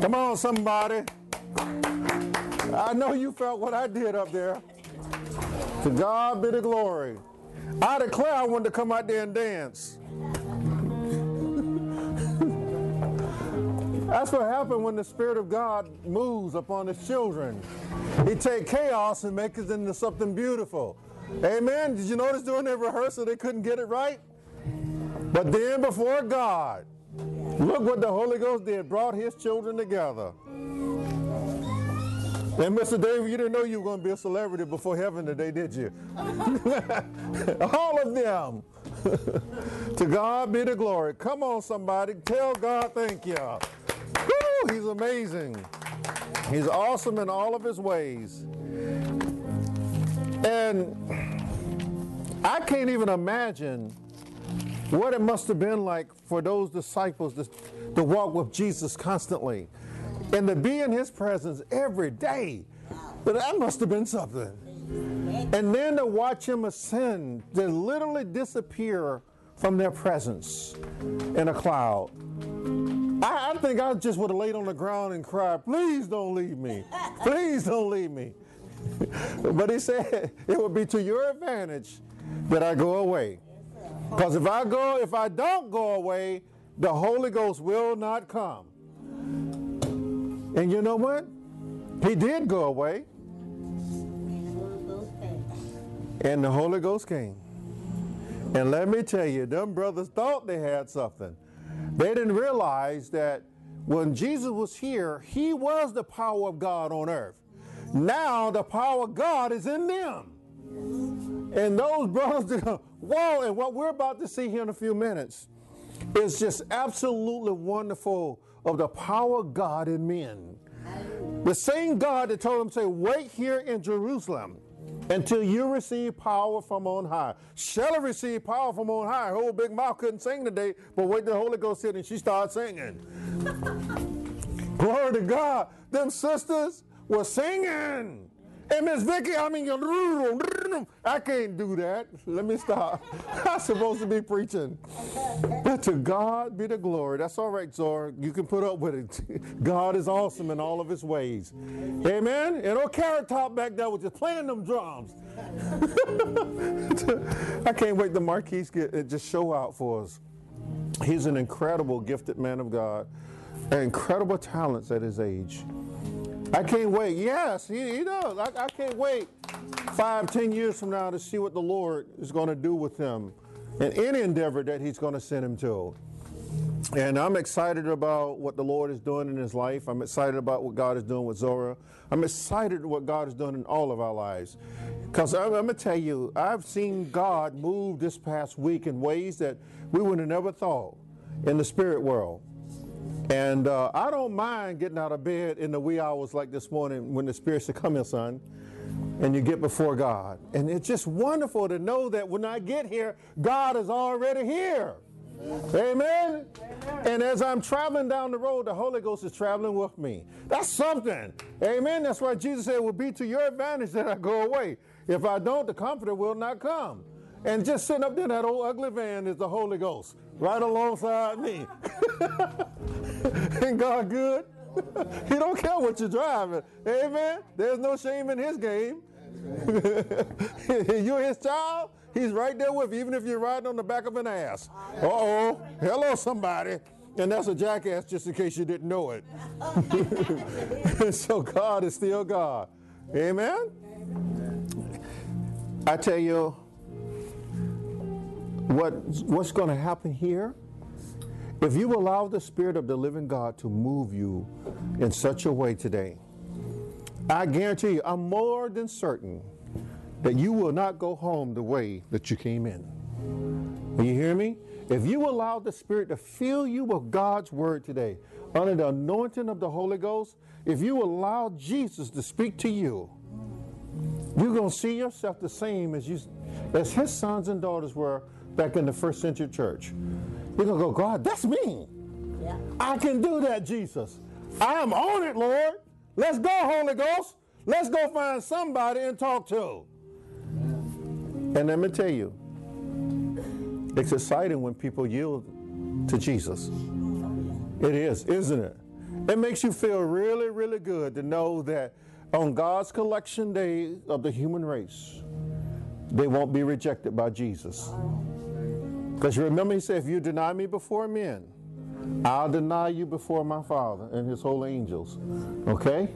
Come on, somebody. I know you felt what I did up there. To God be the glory. I declare I wanted to come out there and dance. That's what happens when the Spirit of God moves upon His children. He take chaos and make it into something beautiful. Amen. Did you notice during their rehearsal they couldn't get it right? But then before God, look what the Holy Ghost did, brought His children together. And Mr. David, you didn't know you were going to be a celebrity before heaven today, did you? All of them. to God be the glory. Come on, somebody. Tell God thank you. Woo, he's amazing. He's awesome in all of his ways. And I can't even imagine what it must have been like for those disciples to, to walk with Jesus constantly and to be in his presence every day. But that must have been something. And then to watch him ascend, to literally disappear from their presence in a cloud. I, I think I just would have laid on the ground and cried, Please don't leave me. Please don't leave me. but he said it would be to your advantage that I go away. Because if I go, if I don't go away, the Holy Ghost will not come. And you know what? He did go away. And the Holy Ghost came. And let me tell you, them brothers thought they had something. They didn't realize that when Jesus was here, he was the power of God on earth. Now the power of God is in them. And those brothers, did. whoa, and what we're about to see here in a few minutes is just absolutely wonderful of the power of God in men. The same God that told them, say, wait here in Jerusalem until you receive power from on high. Shall receive power from on high. Her old big mouth couldn't sing today, but wait the Holy Ghost hit and she started singing. Glory to God. Them sisters were singing. Miss Vicky, I mean, I can't do that. Let me stop. I'm supposed to be preaching. But to God be the glory. That's all right, Zora. You can put up with it. God is awesome in all of his ways. Amen. And old Carrot Top back there was just playing them drums. I can't wait the Marquise get it just show out for us. He's an incredible gifted man of God, incredible talents at his age. I can't wait. Yes, he, he does. I, I, can't wait five, ten years from now to see what the Lord is going to do with him in any endeavor that he's going to send him to. And I'm excited about what the Lord is doing in his life. I'm excited about what God is doing with Zora. I'm excited what God is doing in all of our lives. Because I'm, I'm going to tell you, I've seen God move this past week in ways that we would have never thought in the spirit world. And uh, I don't mind getting out of bed in the wee hours like this morning when the Spirit said, Come here, son. And you get before God. And it's just wonderful to know that when I get here, God is already here. Amen. Amen. And as I'm traveling down the road, the Holy Ghost is traveling with me. That's something. Amen. That's why Jesus said it will be to your advantage that I go away. If I don't, the Comforter will not come. And just sitting up there in that old ugly van is the Holy Ghost right alongside me. Ain't God good? he don't care what you're driving. Amen. There's no shame in his game. you're his child, he's right there with you, even if you're riding on the back of an ass. Uh oh. Hello, somebody. And that's a jackass, just in case you didn't know it. so God is still God. Amen. I tell you, what, what's going to happen here if you allow the Spirit of the living God to move you in such a way today, I guarantee you, I'm more than certain that you will not go home the way that you came in. You hear me? If you allow the Spirit to fill you with God's Word today, under the anointing of the Holy Ghost, if you allow Jesus to speak to you, you're going to see yourself the same as, you, as His sons and daughters were back in the first century church. You're going to go, God, that's me. Yeah. I can do that, Jesus. I'm on it, Lord. Let's go, Holy Ghost. Let's go find somebody and talk to. And let me tell you, it's exciting when people yield to Jesus. It is, isn't it? It makes you feel really, really good to know that on God's collection day of the human race, they won't be rejected by Jesus. Because you remember, he said, if you deny me before men, I'll deny you before my Father and his holy angels. Okay?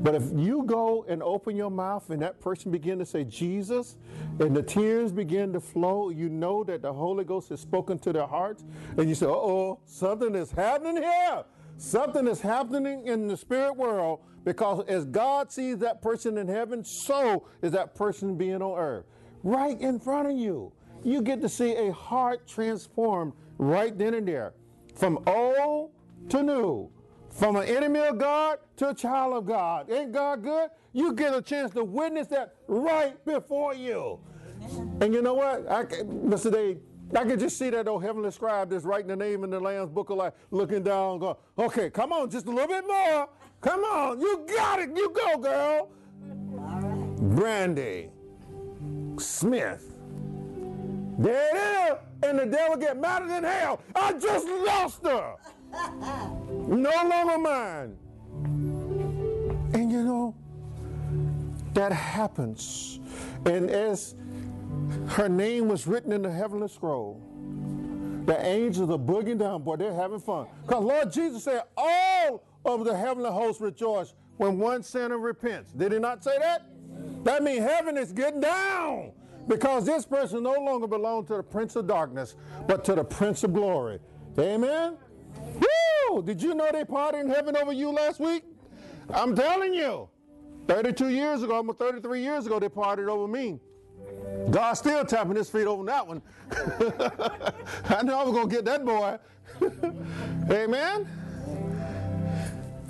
But if you go and open your mouth and that person begin to say Jesus and the tears begin to flow, you know that the Holy Ghost has spoken to their hearts and you say, oh, something is happening here. Something is happening in the spirit world because as God sees that person in heaven, so is that person being on earth. Right in front of you. You get to see a heart transformed right then and there. From old to new from an enemy of God to a child of God. Ain't God good? You get a chance to witness that right before you. And you know what? I, Mr. Dave, I can just see that old heavenly scribe that's writing the name in the Lamb's book of life, looking down, going, okay, come on, just a little bit more. Come on, you got it. You go, girl. Brandy Smith. There it is. And the devil get madder than hell. I just lost her no longer mine. And you know, that happens. And as her name was written in the heavenly scroll, the angels are booging down, boy, they're having fun. Because Lord Jesus said, all of the heavenly hosts rejoice when one sinner repents. Did he not say that? That means heaven is getting down because this person no longer belongs to the prince of darkness, but to the prince of glory. Amen? Woo! Did you know they partied in heaven over you last week? I'm telling you. 32 years ago, almost 33 years ago, they partied over me. God's still tapping his feet over that one. I know I was going to get that boy. Amen.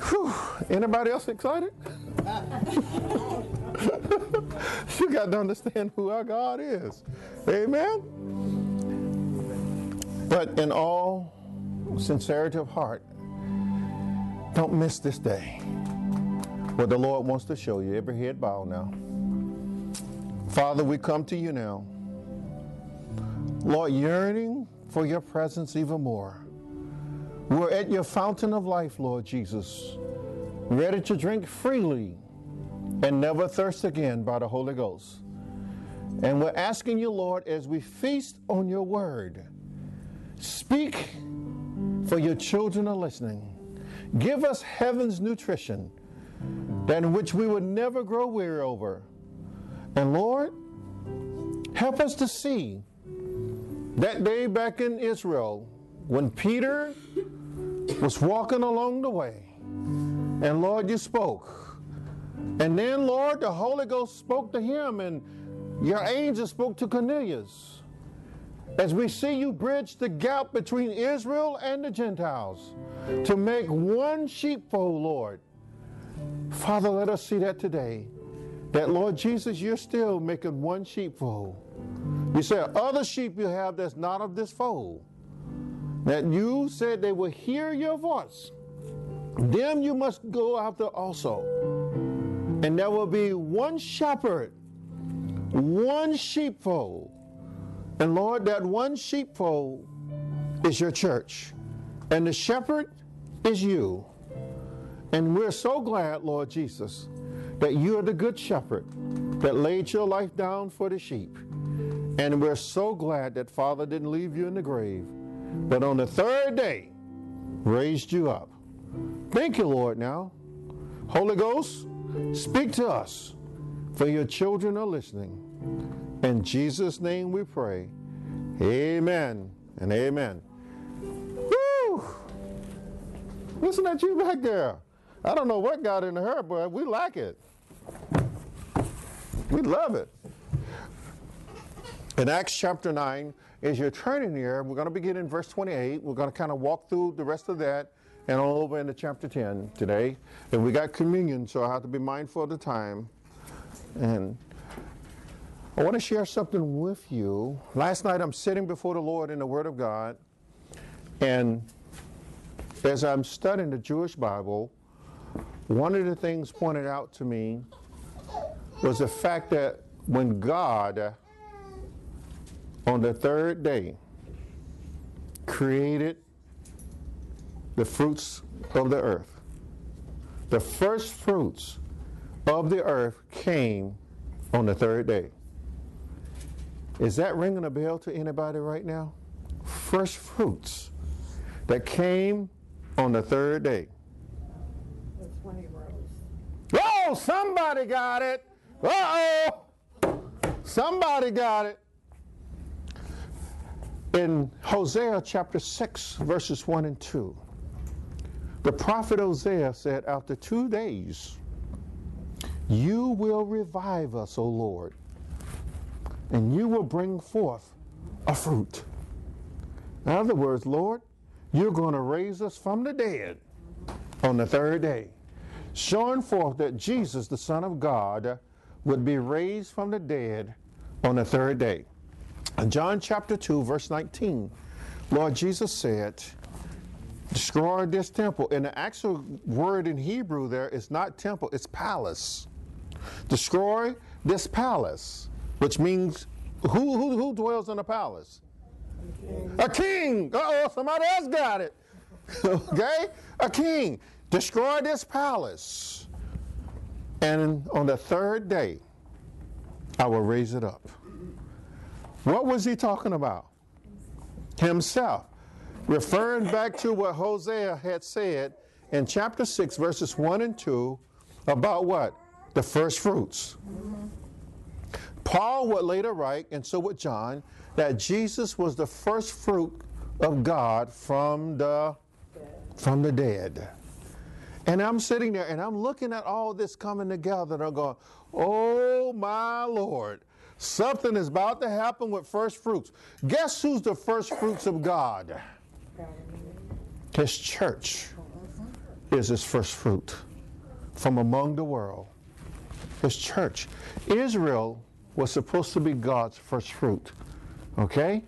Whew. Anybody else excited? you got to understand who our God is. Amen. But in all sincerity of heart, don't miss this day. What the Lord wants to show you. Every head bow now. Father, we come to you now. Lord, yearning for your presence even more. We're at your fountain of life, Lord Jesus, ready to drink freely and never thirst again by the Holy Ghost. And we're asking you, Lord, as we feast on your word, speak for your children are listening. Give us heaven's nutrition, than which we would never grow weary over. And Lord, help us to see that day back in Israel when Peter was walking along the way. And Lord, you spoke. And then, Lord, the Holy Ghost spoke to him, and your angel spoke to Cornelius. As we see you bridge the gap between Israel and the Gentiles to make one sheepfold, Lord. Father, let us see that today. That, Lord Jesus, you're still making one sheepfold. You said, other sheep you have that's not of this fold. That you said they will hear your voice. Them you must go after also. And there will be one shepherd, one sheepfold and Lord, that one sheepfold is your church, and the shepherd is you. And we're so glad, Lord Jesus, that you are the good shepherd that laid your life down for the sheep. And we're so glad that Father didn't leave you in the grave, but on the third day raised you up. Thank you, Lord, now. Holy Ghost, speak to us, for your children are listening. In Jesus' name we pray. Amen and amen. Woo! Listen at you back there. I don't know what got into her, but we like it. We love it. In Acts chapter 9, as you're turning here, we're going to begin in verse 28. We're going to kind of walk through the rest of that and all over into chapter 10 today. And we got communion, so I have to be mindful of the time. And I want to share something with you. Last night I'm sitting before the Lord in the Word of God, and as I'm studying the Jewish Bible, one of the things pointed out to me was the fact that when God, on the third day, created the fruits of the earth. The first fruits of the earth came on the third day. Is that ringing a bell to anybody right now? First fruits that came on the third day. That's when he rose. Oh, somebody got it. Uh oh. Somebody got it. In Hosea chapter 6, verses 1 and 2, the prophet Hosea said, After two days, you will revive us, O Lord, and you will bring forth a fruit. In other words, Lord, you're going to raise us from the dead on the third day, showing forth that Jesus, the Son of God, would be raised from the dead on the third day. In John chapter 2, verse 19, Lord Jesus said, Destroy this temple. And the actual word in Hebrew there is not temple, it's palace. Destroy this palace, which means who, who, who dwells in a palace? A king. Uh oh, somebody else got it. okay? A king. Destroy this palace. And on the third day, I will raise it up. What was he talking about? Himself. Referring back to what Hosea had said in chapter 6, verses 1 and 2 about what? The first fruits. Paul would later write, and so would John, that Jesus was the first fruit of God from the from the dead. And I'm sitting there and I'm looking at all this coming together and I'm going, oh my Lord, something is about to happen with first fruits. Guess who's the first fruits of God? His church is his first fruit from among the world. His church. Israel was supposed to be God's first fruit. Okay?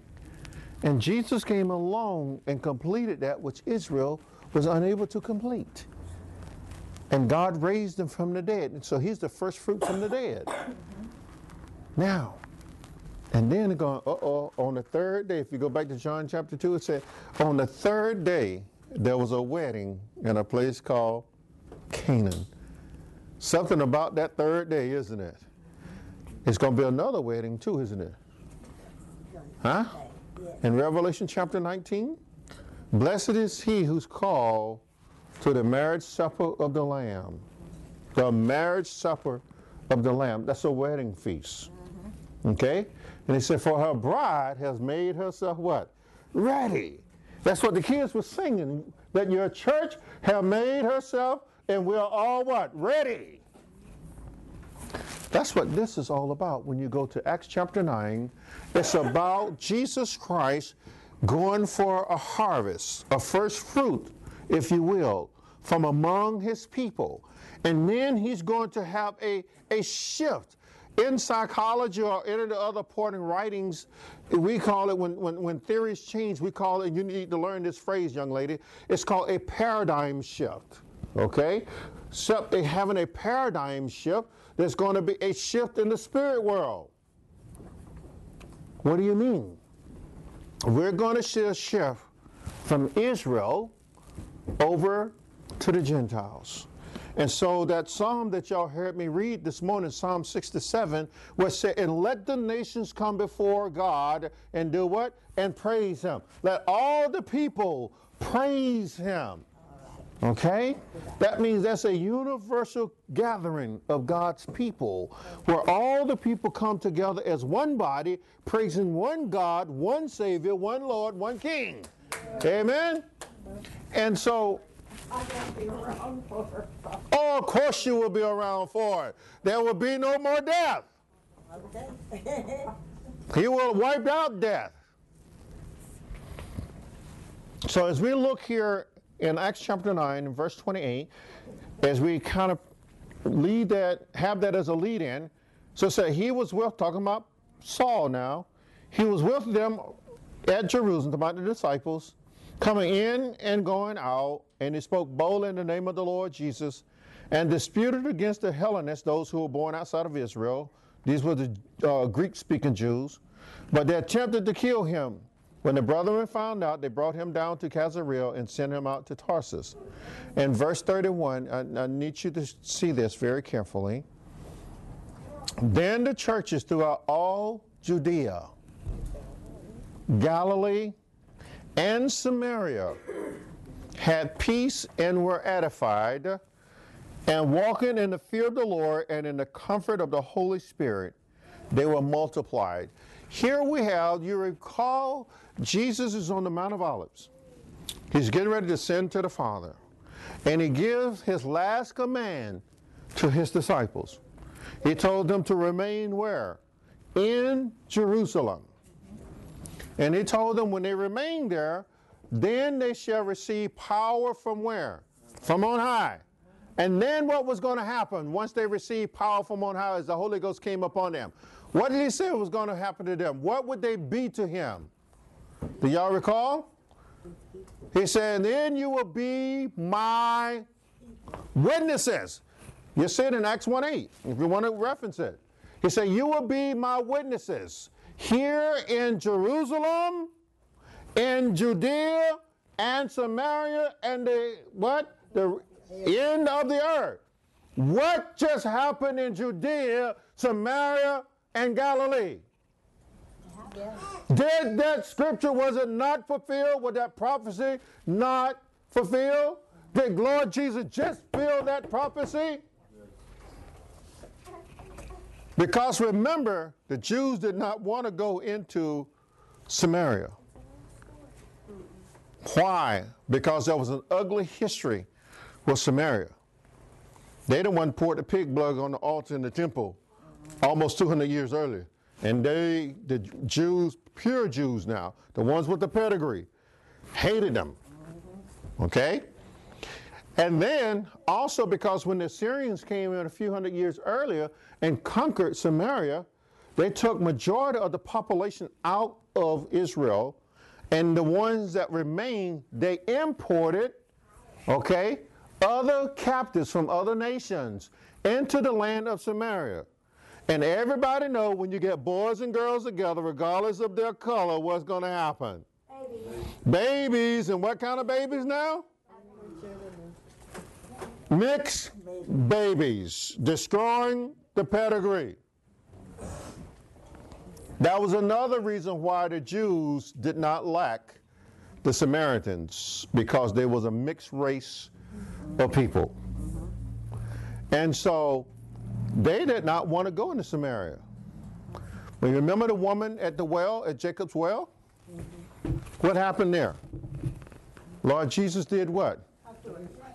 And Jesus came along and completed that which Israel was unable to complete. And God raised him from the dead. And so he's the first fruit from the dead. Now, and then going, uh oh, on the third day, if you go back to John chapter 2, it said, on the third day, there was a wedding in a place called Canaan. Something about that third day, isn't it? It's going to be another wedding too, isn't it? Huh? In Revelation chapter 19, blessed is he who's called to the marriage supper of the Lamb. The marriage supper of the Lamb. That's a wedding feast. Okay? And he said, For her bride has made herself what? Ready. That's what the kids were singing. That your church have made herself and we're all what? Ready. That's what this is all about when you go to Acts chapter 9. It's about Jesus Christ going for a harvest, a first fruit, if you will, from among his people. And then he's going to have a, a shift. In psychology or any of the other important writings, we call it, when, when, when theories change, we call it, you need to learn this phrase, young lady, it's called a paradigm shift. Okay? So they're having a paradigm shift there's going to be a shift in the spirit world. What do you mean? We're going to see a shift from Israel over to the Gentiles. And so that psalm that y'all heard me read this morning, Psalm 67, was said, and let the nations come before God and do what? And praise him. Let all the people praise him. Okay? That means that's a universal gathering of God's people where all the people come together as one body, praising one God, one Savior, one Lord, one King. Amen? And so. Oh, of course you will be around for it. There will be no more death. Okay. he will wipe out death. So as we look here in Acts chapter 9, verse 28, as we kind of lead that, have that as a lead in, so say he was with, talking about Saul now, he was with them at Jerusalem, about the disciples, coming in and going out, and he spoke boldly in the name of the Lord Jesus, and disputed against the Hellenists, those who were born outside of Israel. These were the uh, Greek speaking Jews, but they attempted to kill him. When the brethren found out, they brought him down to Caesarea and sent him out to Tarsus. In verse 31, I, I need you to see this very carefully. Then the churches throughout all Judea, Galilee, and Samaria had peace and were edified, and walking in the fear of the Lord and in the comfort of the Holy Spirit, they were multiplied. Here we have, you recall, Jesus is on the Mount of Olives. He's getting ready to send to the Father. And he gives his last command to his disciples. He told them to remain where? In Jerusalem. And he told them when they remain there, then they shall receive power from where? From on high. And then what was going to happen once they received power from on high as the Holy Ghost came upon them? What did he say was going to happen to them? What would they be to him? Do y'all recall? He said, Then you will be my witnesses. You see it in Acts 1 8, if you want to reference it. He said, You will be my witnesses here in Jerusalem, in Judea, and Samaria, and the what? The end of the earth. What just happened in Judea, Samaria, and Galilee? Did that scripture, was it not fulfilled? Was that prophecy not fulfilled? Did Lord Jesus just fill that prophecy? Because remember, the Jews did not want to go into Samaria. Why? Because there was an ugly history with Samaria. They didn't want to pour the pig blood on the altar in the temple almost 200 years earlier. And they, the Jews, pure Jews now, the ones with the pedigree, hated them. Okay? And then also because when the Assyrians came in a few hundred years earlier and conquered Samaria, they took majority of the population out of Israel, and the ones that remained, they imported, okay, other captives from other nations into the land of Samaria. And everybody know when you get boys and girls together, regardless of their color, what's going to happen? Babies. babies. And what kind of babies now? Mixed babies. Destroying the pedigree. That was another reason why the Jews did not like the Samaritans, because there was a mixed race of people. And so they did not want to go into Samaria. But you remember the woman at the well, at Jacob's well? Mm-hmm. What happened there? Lord Jesus did what?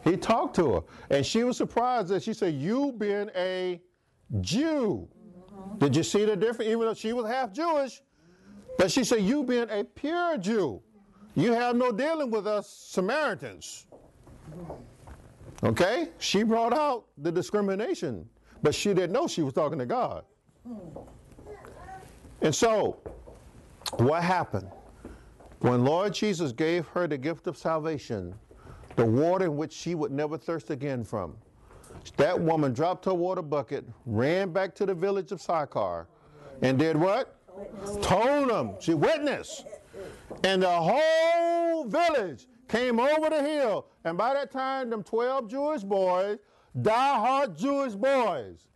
He talked to her. And she was surprised that she said, You being a Jew. Did you see the difference? Even though she was half Jewish. But she said, You being a pure Jew. You have no dealing with us Samaritans. Okay? She brought out the discrimination but she didn't know she was talking to God. And so, what happened? When Lord Jesus gave her the gift of salvation, the water in which she would never thirst again from, that woman dropped her water bucket, ran back to the village of Sychar, and did what? Told them. She witnessed. And the whole village came over the hill. And by that time, them 12 Jewish boys die-hard Jewish boys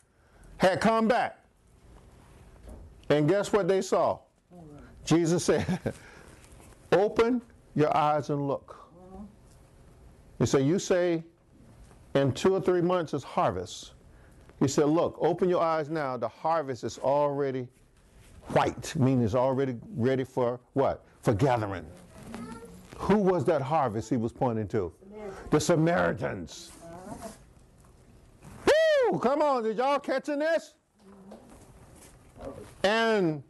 had come back. And guess what they saw? Jesus said, Open your eyes and look. He said, You say in two or three months is harvest. He said, Look, open your eyes now. The harvest is already white, meaning it's already ready for what? For gathering. Who was that harvest he was pointing to? The Samaritans. Woo! Come on, did y'all catching this? And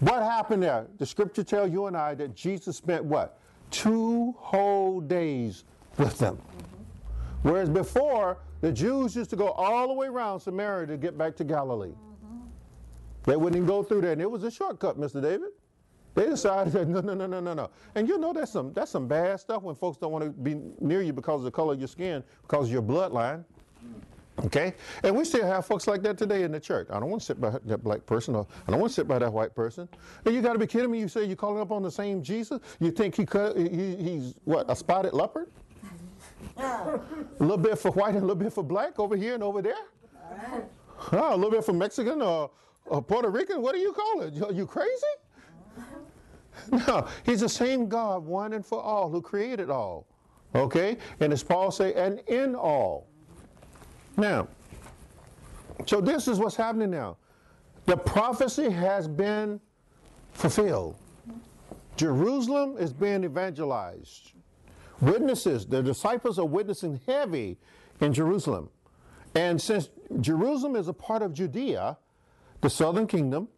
what happened there? The scripture tells you and I that Jesus spent what? Two whole days with them. Mm-hmm. Whereas before, the Jews used to go all the way around Samaria to get back to Galilee. Mm-hmm. They wouldn't even go through there, and it was a shortcut, Mr. David. They decided that no, no, no, no, no, no. And you know that's some that's some bad stuff when folks don't want to be near you because of the color of your skin, because of your bloodline. Okay? And we still have folks like that today in the church. I don't want to sit by that black person or I don't want to sit by that white person. And you got to be kidding me. You say you're calling up on the same Jesus? You think he, he he's what, a spotted leopard? A little bit for white and a little bit for black over here and over there? Huh, a little bit for Mexican or, or Puerto Rican? What do you call it? Are you crazy? No, he's the same God, one and for all, who created all. Okay? And as Paul say, and in all. Now, so this is what's happening now. The prophecy has been fulfilled. Jerusalem is being evangelized. Witnesses, the disciples are witnessing heavy in Jerusalem. And since Jerusalem is a part of Judea, the southern kingdom,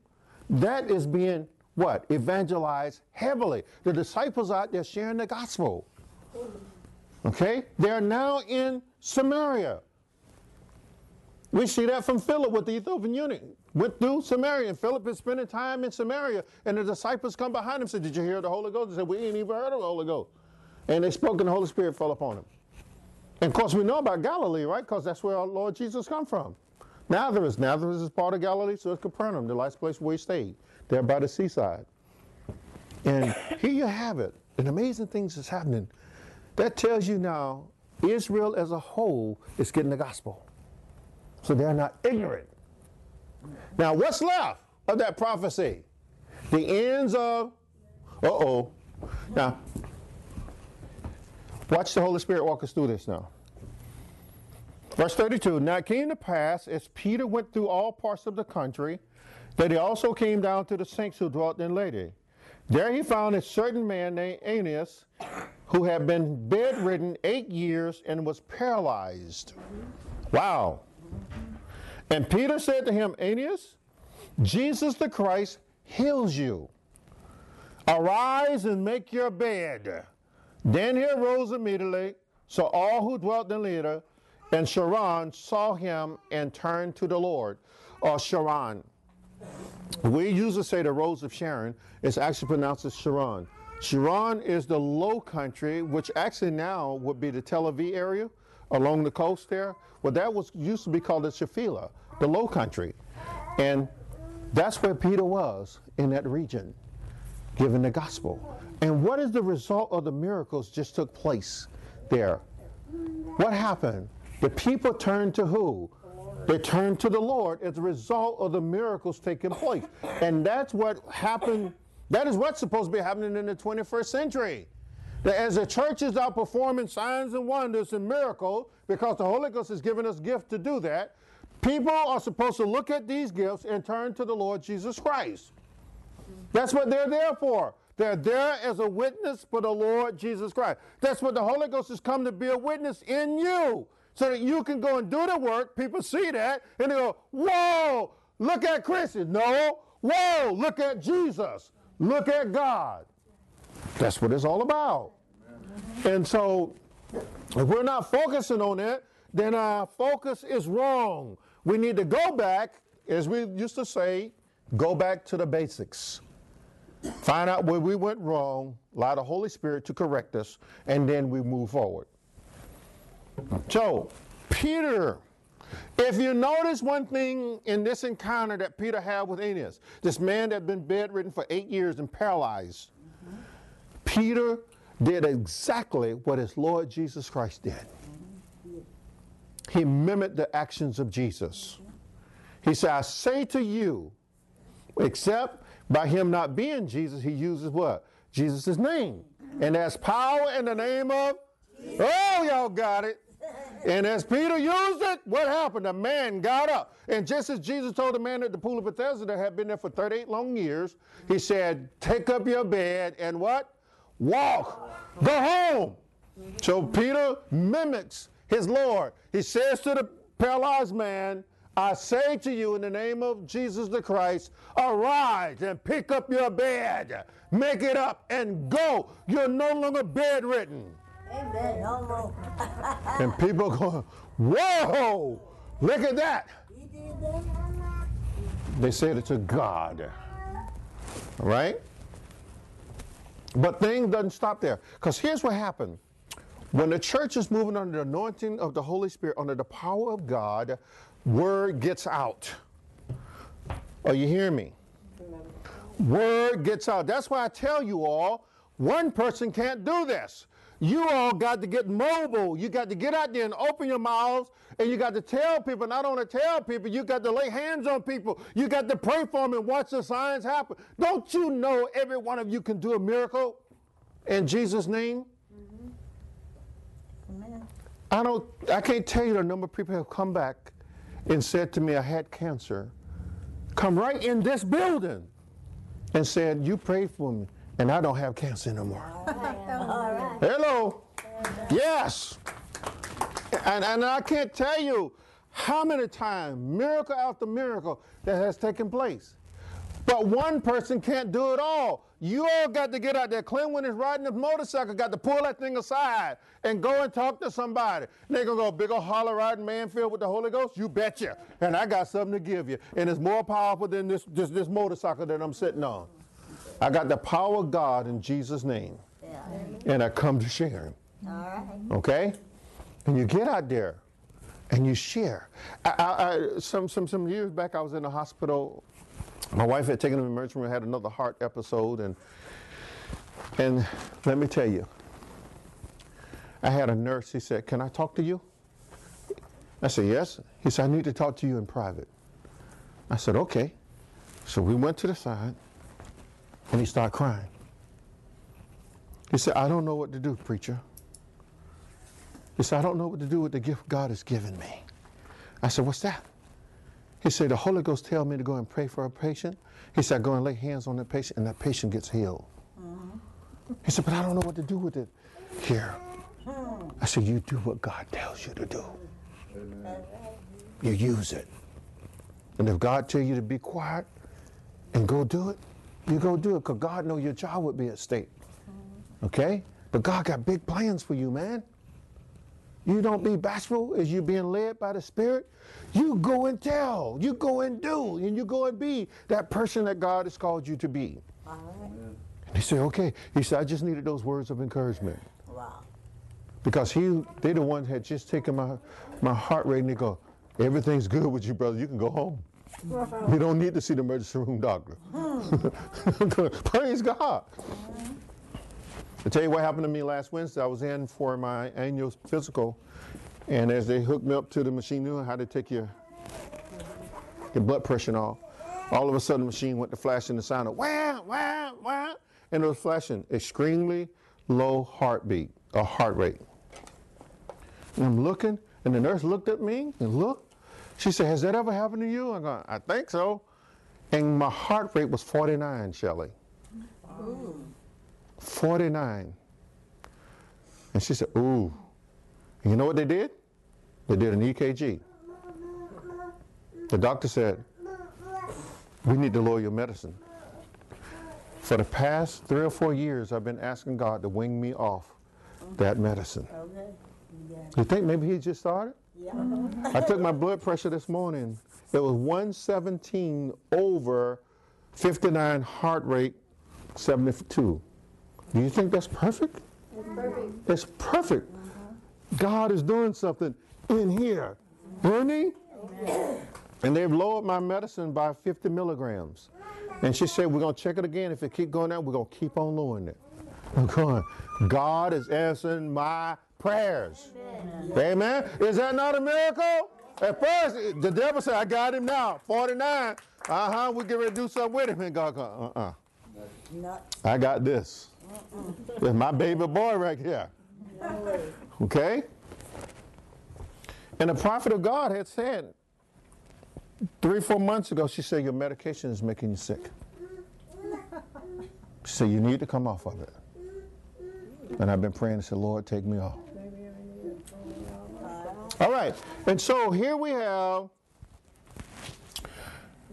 that is being what? Evangelized heavily. The disciples out there sharing the gospel. Okay? They're now in Samaria. We see that from Philip with the Ethiopian eunuch. Went through Samaria, and Philip is spending time in Samaria, and the disciples come behind him and said, Did you hear the Holy Ghost? They said, We ain't even heard of the Holy Ghost. And they spoke, and the Holy Spirit fell upon them. And of course, we know about Galilee, right? Because that's where our Lord Jesus come from. Nazareth. Nazareth is part of Galilee, so it's Capernaum, the last place where he stayed, there by the seaside. And here you have it. And amazing things is happening. That tells you now Israel as a whole is getting the gospel. So they're not ignorant. Now, what's left of that prophecy? The ends of, uh oh. Now, watch the Holy Spirit walk us through this now. Verse 32 Now it came to pass, as Peter went through all parts of the country, that he also came down to the saints who dwelt in Lydda. There he found a certain man named Aeneas, who had been bedridden eight years and was paralyzed. Wow. And Peter said to him, Aeneas, Jesus the Christ heals you. Arise and make your bed. Then he arose immediately. So all who dwelt in Lydda and Sharon saw him and turned to the Lord, or Sharon. We usually say the Rose of Sharon. It's actually pronounced as Sharon. Sharon is the low country, which actually now would be the Tel Aviv area along the coast there. Well, that was used to be called the Shephelah, the low country. And that's where Peter was in that region, giving the gospel. And what is the result of the miracles just took place there? What happened? The people turned to who? They turned to the Lord as a result of the miracles taking place. And that's what happened. That is what's supposed to be happening in the 21st century. That as the churches are performing signs and wonders and miracles, because the Holy Ghost has given us gift to do that, people are supposed to look at these gifts and turn to the Lord Jesus Christ. That's what they're there for. They're there as a witness for the Lord Jesus Christ. That's what the Holy Ghost has come to be a witness in you so that you can go and do the work. People see that and they go, Whoa, look at Christians. No, whoa, look at Jesus. Look at God. That's what it's all about. And so, if we're not focusing on it, then our focus is wrong. We need to go back, as we used to say, go back to the basics. Find out where we went wrong, allow the Holy Spirit to correct us, and then we move forward. So, Peter, if you notice one thing in this encounter that Peter had with Aeneas, this man that had been bedridden for eight years and paralyzed, mm-hmm. Peter did exactly what his Lord Jesus Christ did. He mimicked the actions of Jesus. He said, I say to you, except by him not being Jesus, he uses what? Jesus' name. And there's power in the name of, oh, y'all got it. And as Peter used it, what happened? The man got up. And just as Jesus told the man at the pool of Bethesda that had been there for 38 long years, he said, Take up your bed and what? Walk. Go home. So Peter mimics his Lord. He says to the paralyzed man, I say to you in the name of Jesus the Christ, arise and pick up your bed, make it up, and go. You're no longer bedridden. Amen. No more. and people going, whoa, look at that. They said it to God. Right? But things doesn't stop there. Because here's what happened. When the church is moving under the anointing of the Holy Spirit, under the power of God, word gets out. Are you hearing me? Word gets out. That's why I tell you all, one person can't do this. You all got to get mobile. You got to get out there and open your mouths and you got to tell people, not only tell people, you got to lay hands on people. You got to pray for them and watch the signs happen. Don't you know every one of you can do a miracle in Jesus' name? Mm-hmm. Amen. I don't I can't tell you the number of people who have come back and said to me, I had cancer. Come right in this building and said, You prayed for me and I don't have cancer no more. All right. Hello. Yes. And, and I can't tell you how many times, miracle after miracle, that has taken place. But one person can't do it all. You all got to get out there. Clint, when he's riding his motorcycle, got to pull that thing aside and go and talk to somebody. And they're going to go, big old holler riding man filled with the Holy Ghost? You betcha. And I got something to give you. And it's more powerful than this, this, this motorcycle that I'm sitting on. I got the power of God in Jesus' name. Yeah. And I come to share him. All right. Okay? And you get out there and you share. I, I, I, some, some, some years back, I was in the hospital. My wife had taken an emergency room, had another heart episode, and and let me tell you, I had a nurse. He said, "Can I talk to you?" I said, "Yes." He said, "I need to talk to you in private." I said, "Okay." So we went to the side, and he started crying. He said, "I don't know what to do, preacher." He said, I don't know what to do with the gift God has given me. I said, What's that? He said, The Holy Ghost tell me to go and pray for a patient. He said, Go and lay hands on that patient, and that patient gets healed. Mm-hmm. He said, But I don't know what to do with it here. I said, You do what God tells you to do. You use it. And if God tell you to be quiet and go do it, you go do it because God know your job would be at stake. Mm-hmm. Okay? But God got big plans for you, man. You don't be bashful as you're being led by the Spirit. You go and tell. You go and do. And you go and be that person that God has called you to be. All right. And he said, okay. He said, I just needed those words of encouragement. Wow. Because he they the ones had just taken my my heart rate and they go, everything's good with you, brother. You can go home. You don't need to see the emergency room doctor. Hmm. Praise God. I'll tell you what happened to me last Wednesday. I was in for my annual physical, and as they hooked me up to the machine, you know how to take your, your blood pressure and all. All of a sudden, the machine went to flashing the sound of wah, wah, wah, and it was flashing extremely low heartbeat, a heart rate. And I'm looking, and the nurse looked at me and looked. She said, Has that ever happened to you? I go, I think so. And my heart rate was 49, Shelley. 49. And she said, Ooh. And you know what they did? They did an EKG. The doctor said, We need to lower your medicine. For the past three or four years, I've been asking God to wing me off that medicine. Okay. Yeah. You think maybe he just started? Yeah. I took my blood pressure this morning. It was 117 over 59 heart rate 72. Do you think that's perfect? Perfect. It's perfect. God is doing something in here. He? And they've lowered my medicine by 50 milligrams. And she said, We're going to check it again. If it keep going down, we're going to keep on lowering it. I'm going, God is answering my prayers. Amen. Is that not a miracle? At first, the devil said, I got him now. 49. Uh huh. We get ready to do something with him. And God goes, Uh uh. Not. I got this. That's my baby boy right here. Okay? And the prophet of God had said three, four months ago, she said, Your medication is making you sick. She said, You need to come off of it. And I've been praying and said, Lord, take me off. All right. And so here we have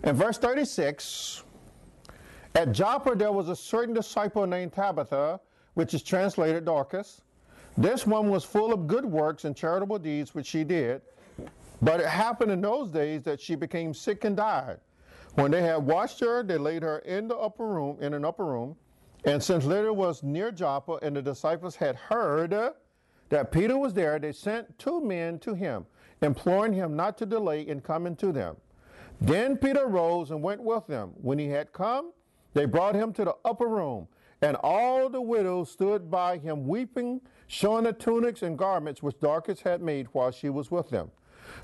in verse 36 at Joppa there was a certain disciple named Tabitha, which is translated Dorcas. This one was full of good works and charitable deeds which she did. But it happened in those days that she became sick and died. When they had washed her, they laid her in the upper room, in an upper room. And since Lydda was near Joppa, and the disciples had heard that Peter was there, they sent two men to him, imploring him not to delay in coming to them. Then Peter rose and went with them. When he had come, they brought him to the upper room, and all the widows stood by him weeping, showing the tunics and garments which Dorcas had made while she was with them.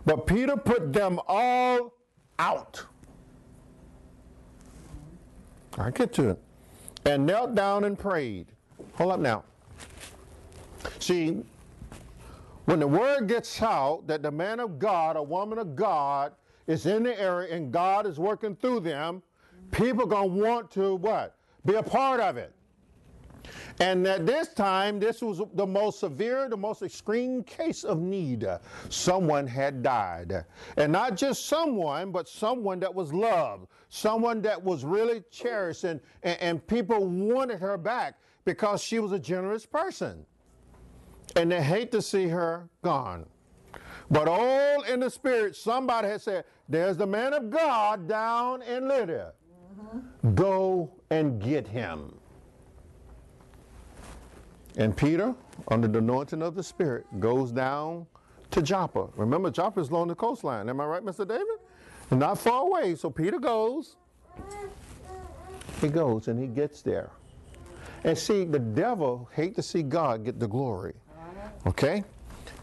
But Peter put them all out. I get to it. And knelt down and prayed. Hold up now. See, when the word gets out that the man of God, a woman of God, is in the area and God is working through them, people gonna want to what? Be a part of it. And at this time, this was the most severe, the most extreme case of need. Someone had died. And not just someone, but someone that was loved, someone that was really cherished, and, and, and people wanted her back because she was a generous person. And they hate to see her gone. But all in the spirit, somebody had said, There's the man of God down in Lydia. Mm-hmm. Go and get him. And Peter, under the anointing of the Spirit, goes down to Joppa. Remember, Joppa is along the coastline. Am I right, Mr. David? Not far away. So Peter goes. He goes and he gets there. And see, the devil hate to see God get the glory. Uh-huh. Okay?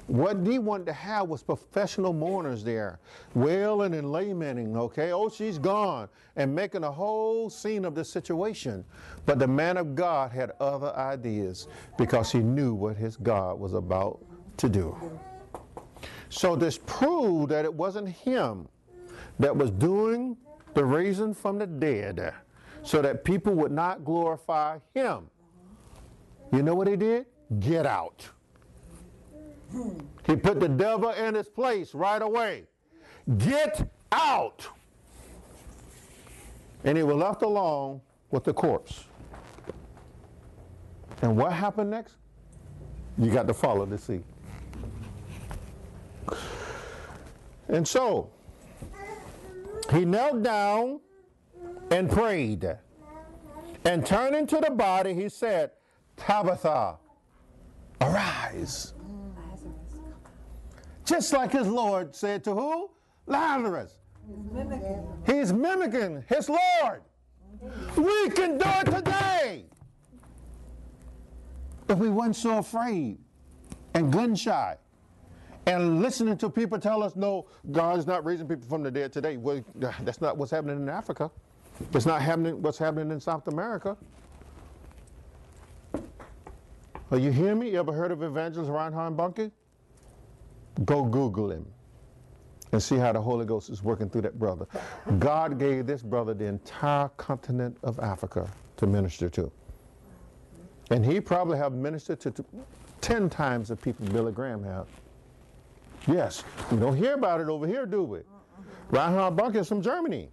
What he wanted to have was professional mourners there, wailing and lamenting, okay? Oh, she's gone, and making a whole scene of the situation. But the man of God had other ideas because he knew what his God was about to do. So this proved that it wasn't him that was doing the raising from the dead so that people would not glorify him. You know what he did? Get out. He put the devil in his place right away. Get out. And he was left alone with the corpse. And what happened next? You got to follow to see. And so, he knelt down and prayed. And turning to the body, he said, Tabitha, arise. Just like his Lord said to who? Lazarus. He's mimicking his Lord. We can do it today. If we weren't so afraid and gun shy and listening to people tell us, no, God is not raising people from the dead today. Well, that's not what's happening in Africa. It's not happening what's happening in South America. Are you hear me? You ever heard of Evangelist Reinhard Bonnke? Go Google him and see how the Holy Ghost is working through that brother. God gave this brother the entire continent of Africa to minister to. And he probably have ministered to, to 10 times the people Billy Graham have. Yes, we don't hear about it over here, do we? Reinhard Bonnke is from Germany.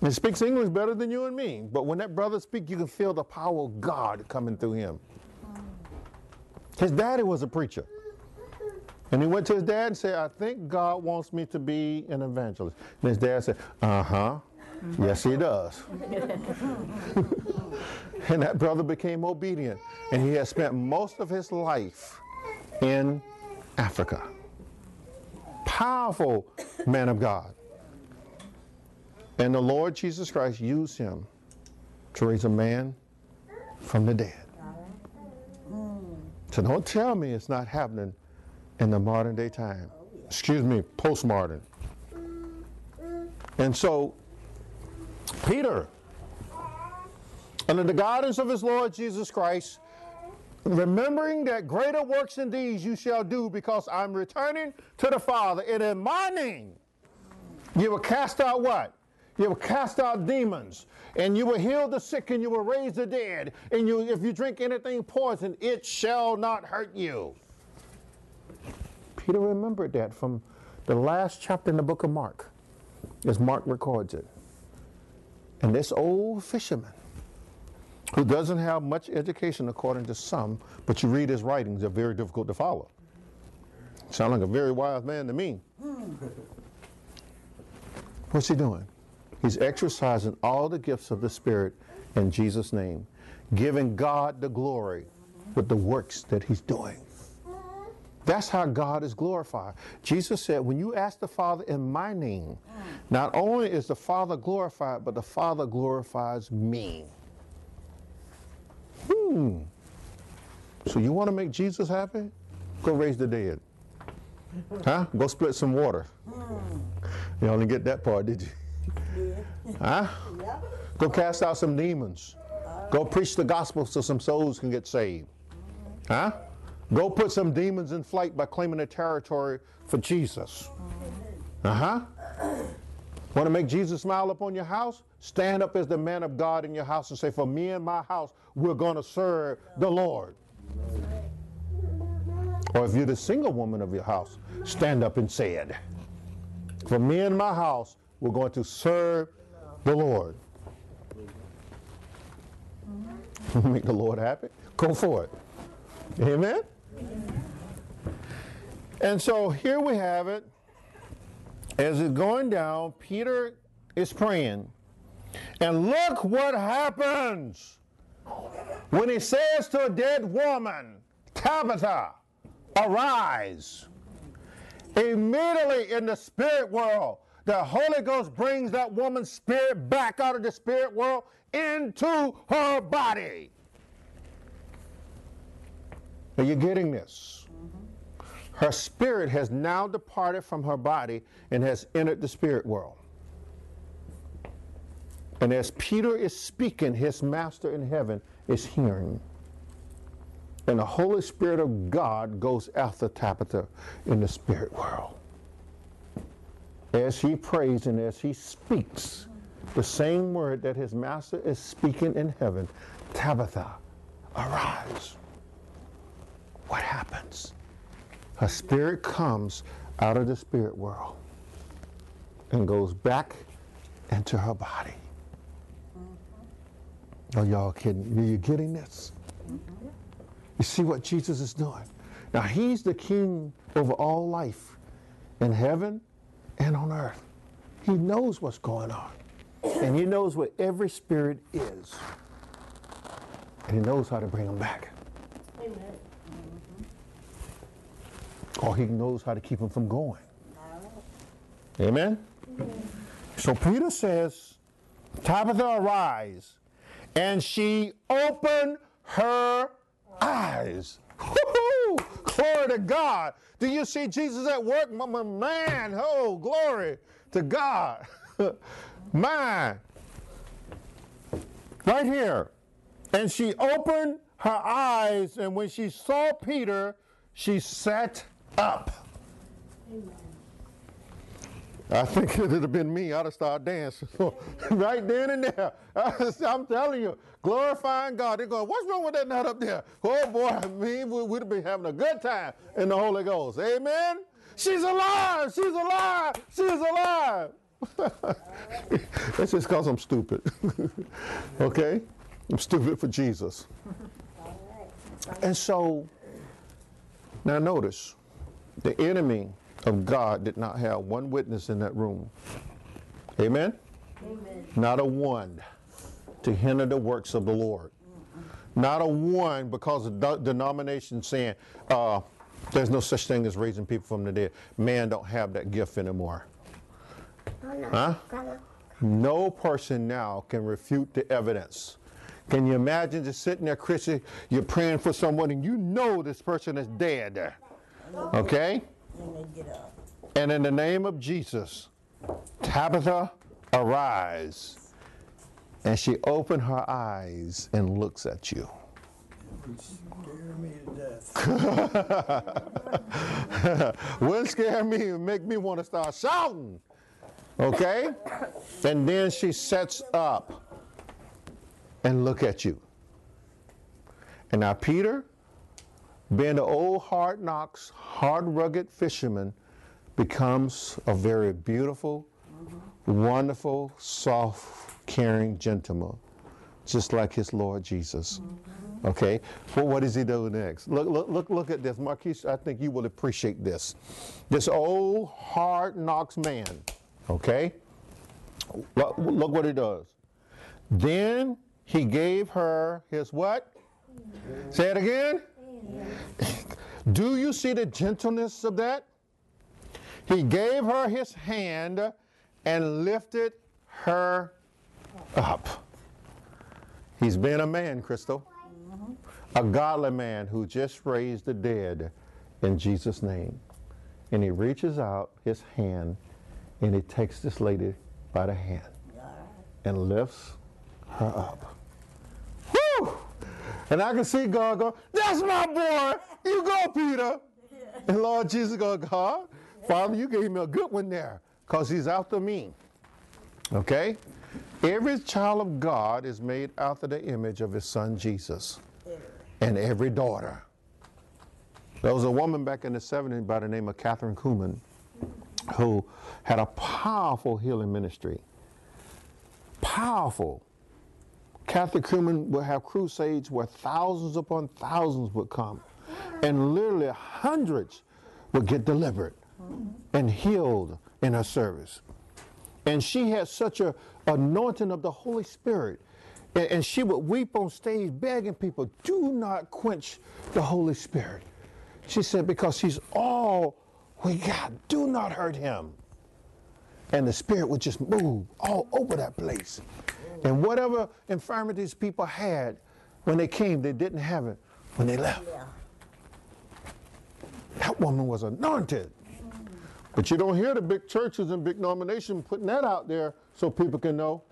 He speaks English better than you and me. But when that brother speaks, you can feel the power of God coming through him. His daddy was a preacher. And he went to his dad and said, I think God wants me to be an evangelist. And his dad said, Uh huh. Yes, he does. and that brother became obedient. And he has spent most of his life in Africa. Powerful man of God. And the Lord Jesus Christ used him to raise a man from the dead. So don't tell me it's not happening in the modern day time. Excuse me, postmodern. And so, Peter, under the guidance of his Lord Jesus Christ, remembering that greater works than these you shall do because I'm returning to the Father, and in my name you will cast out what? You will cast out demons, and you will heal the sick, and you will raise the dead, and you, if you drink anything poison, it shall not hurt you. Peter remembered that from the last chapter in the book of Mark, as Mark records it. And this old fisherman, who doesn't have much education according to some, but you read his writings, they're very difficult to follow. Sound like a very wise man to me. What's he doing? He's exercising all the gifts of the Spirit in Jesus' name, giving God the glory with the works that he's doing. That's how God is glorified. Jesus said, When you ask the Father in my name, not only is the Father glorified, but the Father glorifies me. Hmm. So you want to make Jesus happy? Go raise the dead. Huh? Go split some water. You only get that part, did you? Huh? Go cast out some demons. Go preach the gospel so some souls can get saved. Huh? Go put some demons in flight by claiming a territory for Jesus. Uh huh. Want to make Jesus smile upon your house? Stand up as the man of God in your house and say, For me and my house, we're going to serve the Lord. Or if you're the single woman of your house, stand up and say it. For me and my house, we're going to serve the Lord. Make the Lord happy? Go for it. Amen? And so here we have it. As it's going down, Peter is praying. And look what happens when he says to a dead woman, Tabitha, arise. Immediately in the spirit world, the Holy Ghost brings that woman's spirit back out of the spirit world into her body. Are you getting this? Her spirit has now departed from her body and has entered the spirit world. And as Peter is speaking, his master in heaven is hearing. And the Holy Spirit of God goes after Tabitha in the spirit world. As he prays and as he speaks, the same word that his master is speaking in heaven Tabitha, arise. What happens? Her spirit comes out of the spirit world and goes back into her body. Oh, y'all kidding? Are you getting this? You see what Jesus is doing? Now, He's the King over all life in heaven and on earth. He knows what's going on, and He knows where every spirit is, and He knows how to bring them back. Amen. Or He knows how to keep them from going. Amen? So Peter says, Tabitha, arise. And she opened her eyes. Glory to God. Do you see Jesus at work? M- m- Man, oh, glory to God. Man. Right here. And she opened her eyes, and when she saw Peter, she sat up. I think it would have been me, I'd have started dancing right then and there. I'm telling you, glorifying God. They're going, what's wrong with that nut up there? Oh boy, me, we would have been having a good time in the Holy Ghost. Amen? She's alive! She's alive! She's alive! That's just because I'm stupid. okay? I'm stupid for Jesus. And so, now notice, the enemy of God did not have one witness in that room. Amen? Amen. Not a one to hinder the works of the Lord. Not a one because of the denomination saying uh, there's no such thing as raising people from the dead. Man don't have that gift anymore. Huh? No person now can refute the evidence. Can you imagine just sitting there, Chrissy, you're praying for someone and you know this person is dead. Okay? And in the name of Jesus, Tabitha, arise. And she opened her eyes and looks at you. Wouldn't scare me and make me want to start shouting. Okay? And then she sets up and look at you. And now Peter, being the old hard knocks, hard rugged fisherman, becomes a very beautiful, wonderful, soft, caring gentleman, just like his Lord Jesus. Okay, well, what does he do next? Look, look, look, look at this, Marquise. I think you will appreciate this. This old hard knocks man. Okay, look, look what he does. Then he gave her his what? Say it again. Do you see the gentleness of that? He gave her his hand and lifted her up. He's been a man, Crystal. A godly man who just raised the dead in Jesus' name. And he reaches out his hand and he takes this lady by the hand and lifts her up. And I can see God go, That's my boy. You go, Peter. And Lord Jesus go, God, Father, you gave me a good one there because he's after me. Okay? Every child of God is made after the image of his son Jesus. And every daughter. There was a woman back in the 70s by the name of Kathryn Kuhlman who had a powerful healing ministry. Powerful. Kathryn Kuhlman would have crusades where thousands upon thousands would come, and literally hundreds would get delivered and healed in her service. And she had such a anointing of the Holy Spirit. And, and she would weep on stage begging people, do not quench the Holy Spirit. She said, because he's all we got. Do not hurt him. And the Spirit would just move all over that place. And whatever infirmities people had when they came, they didn't have it when they left. Yeah. That woman was anointed. But you don't hear the big churches and big denominations putting that out there so people can know.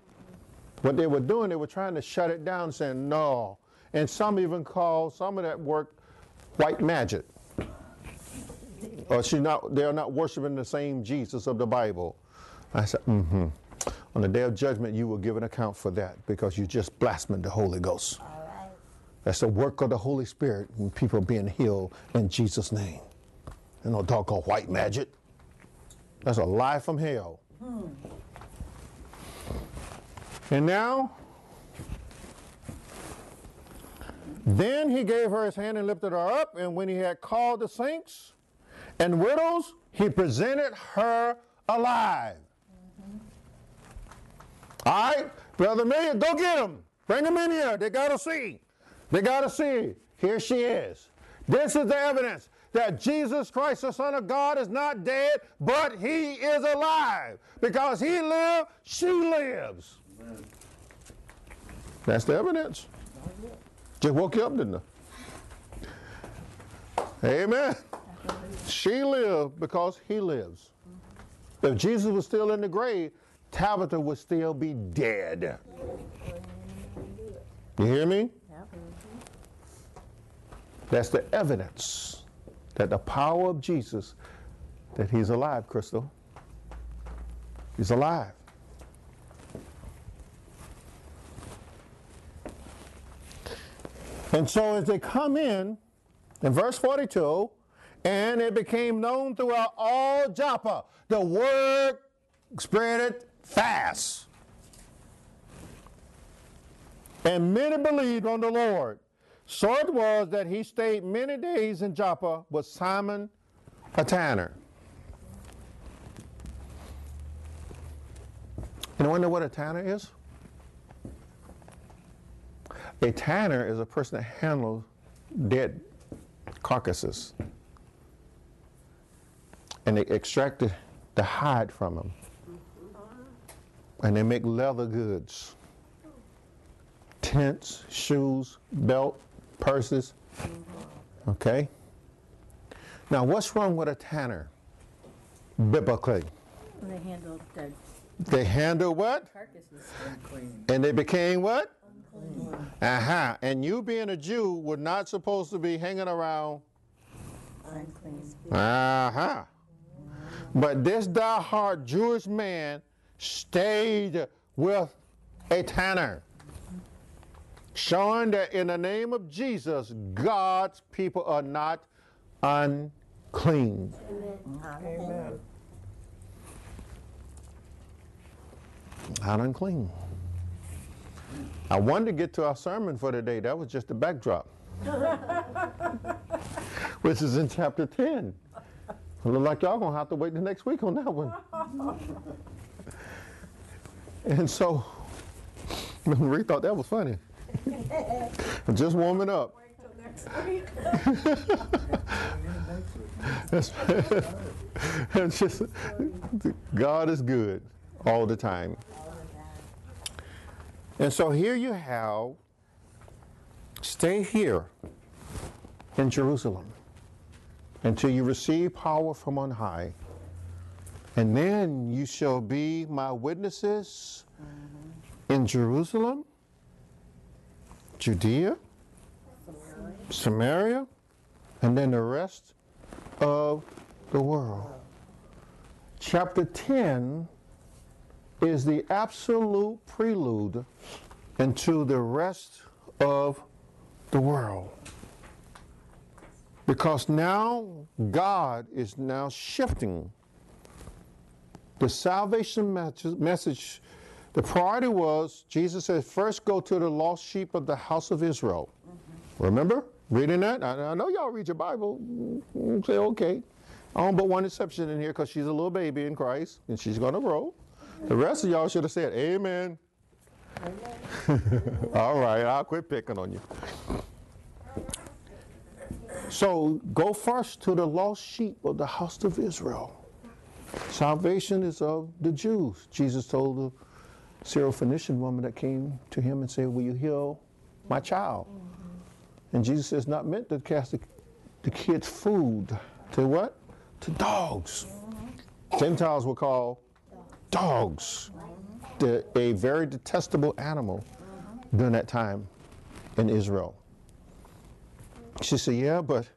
What they were doing, they were trying to shut it down, saying no. And some even call some of that work white magic. Or she not, they are not worshiping the same Jesus of the Bible. I said, mm-hmm. On the day of judgment, you will give an account for that because you just blasphemed the Holy Ghost. All right. That's the work of the Holy Spirit and people are being healed in Jesus' name. And no talk called white magic. That's a lie from hell. Hmm. And now, then he gave her his hand and lifted her up, and when he had called the saints and widows, he presented her alive. All right, Brother Million, go get them. Bring them in here. They got to see. They got to see. Here she is. This is the evidence that Jesus Christ, the Son of God, is not dead, but he is alive. Because he lived, she lives. That's the evidence. Just woke you up, didn't I? Amen. She lived because he lives. If Jesus was still in the grave, Tabitha would still be dead. You hear me? That's the evidence that the power of Jesus, that he's alive, Crystal. He's alive. And so as they come in, in verse 42, and it became known throughout all Joppa, the word spread it fast. And many believed on the Lord. So it was that he stayed many days in Joppa with Simon a tanner. Anyone wonder what a tanner is? A tanner is a person that handles dead carcasses. And they extract the, the hide from them. And they make leather goods tents, shoes, belt, purses. Okay? Now, what's wrong with a tanner? Biblically. They handled the They handle what? carcasses. And they became what? Unclean. Uh-huh. And you being a Jew were not supposed to be hanging around. Unclean. Uh-huh. But this die-hard Jewish man stayed with a tanner. Showing that in the name of Jesus, God's people are not unclean. Amen. Not unclean. I wanted to get to our sermon for today. That was just the backdrop. Which is in chapter 10. It look like y'all gonna have to wait the next week on that one. and so, Marie thought that was funny. Just warming up. It's just, God is good all the time. And so here you have, stay here in Jerusalem until you receive power from on high. And then you shall be my witnesses mm-hmm. in Jerusalem, Judea, Samaria, and then the rest of the world. Chapter 10 is the absolute prelude into the rest of the world. Because now God is now shifting the salvation message-. The priority was Jesus said, first go to the lost sheep of the house of Israel. Remember reading that? I, I know y'all read your Bible. Mm, Say, okay. I don't but one exception in here because she's a little baby in Christ and she's going to grow. The rest of y'all should have said, Amen. All right, I'll quit picking on you. So go first to the lost sheep of the house of Israel. Salvation is of the Jews. Jesus told the Syrophoenician woman that came to him and said, Will you heal my child? And Jesus says, Not meant to cast the, the kids' food to what? To dogs. Gentiles were called dogs, a very detestable animal during that time in Israel. She said, Yeah, but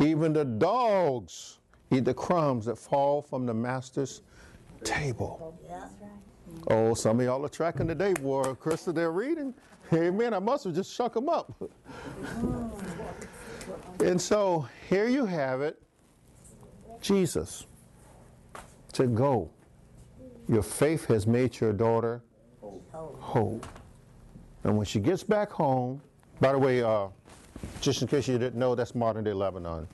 even the dogs eat the crumbs that fall from the master's table. Yeah. Oh, some of y'all are tracking today, boy. Krista, they're reading. Hey, Amen. I must have just shook them up. and so here you have it Jesus to Go. Your faith has made your daughter whole. And when she gets back home, by the way, uh, just in case you didn't know, that's modern day Lebanon,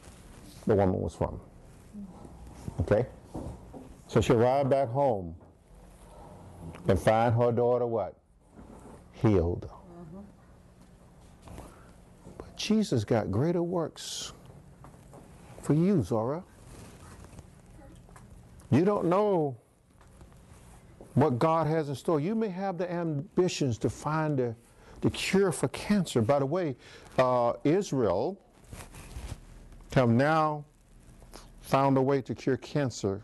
the woman was from. Okay? So she arrived back home and find her daughter what? Healed. But Jesus got greater works for you, Zora. You don't know what God has in store. You may have the ambitions to find the, the cure for cancer. By the way, uh, Israel have now found a way to cure cancer,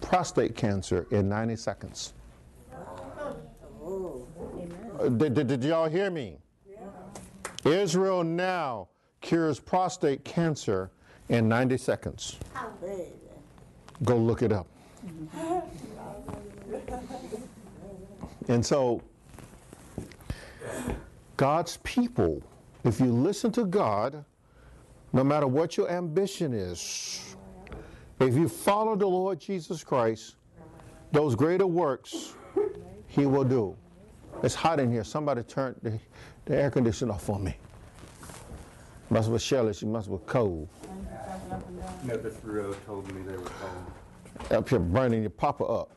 prostate cancer, in 90 seconds. Uh, Did, did, did y'all hear me? Israel now cures prostate cancer in 90 seconds. Go look it up. And so, God's people, if you listen to God, no matter what your ambition is, if you follow the Lord Jesus Christ, those greater works He will do. It's hot in here. Somebody turn the, the air conditioner off for me. Must be Shelley. She must be cold. No, the Thoreau told me they were cold. Up here burning your papa up.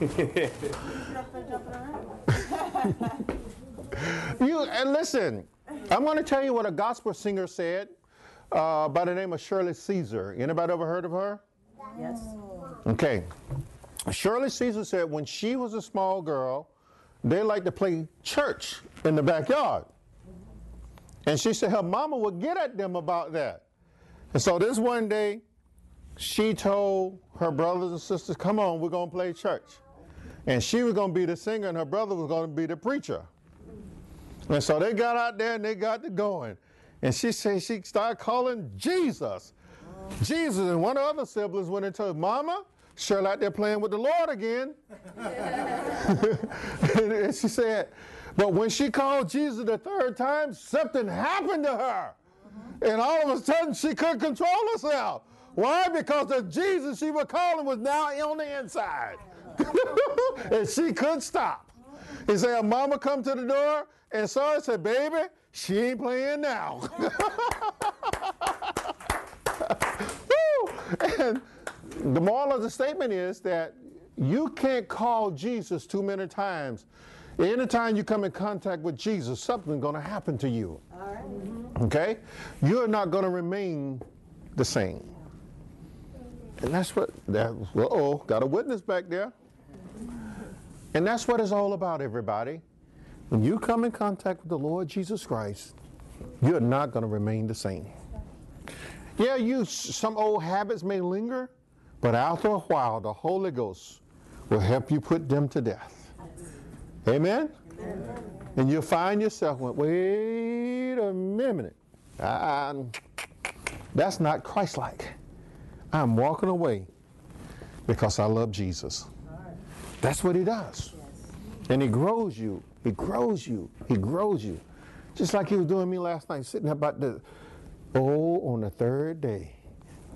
you and listen, I'm going to tell you what a gospel singer said uh, by the name of Shirley Caesar. Anybody ever heard of her? Yes. Okay. Shirley Caesar said when she was a small girl, they liked to play church in the backyard. And she said her mama would get at them about that. And so this one day, she told her brothers and sisters, come on, we're going to play church. And she was going to be the singer, and her brother was going to be the preacher. And so they got out there and they got to going. And she said she started calling Jesus. Jesus and one of the other siblings went and told Mama, Shirley out there playing with the Lord again. and she said, but when she called Jesus the third time, something happened to her. And all of a sudden, she couldn't control herself. Why? Because the Jesus she was calling was now on the inside. and she couldn't stop. He said, Mama come to the door and saw it, said, Baby, she ain't playing now. And the moral of the statement is that you can't call Jesus too many times. Anytime you come in contact with Jesus, something's going to happen to you. Okay? You're not going to remain the same. And that's what, that, uh-oh, got a witness back there. And that's what it's all about, everybody. When you come in contact with the Lord Jesus Christ, you're not going to remain the same. Yeah, you some old habits may linger, but after a while, the Holy Ghost will help you put them to death. Amen? And you'll find yourself, going, wait a minute. I, that's not Christ like. I'm walking away because I love Jesus. That's what he does. And he grows you. He grows you. He grows you. Just like he was doing me last night, sitting about the, oh, on the third day,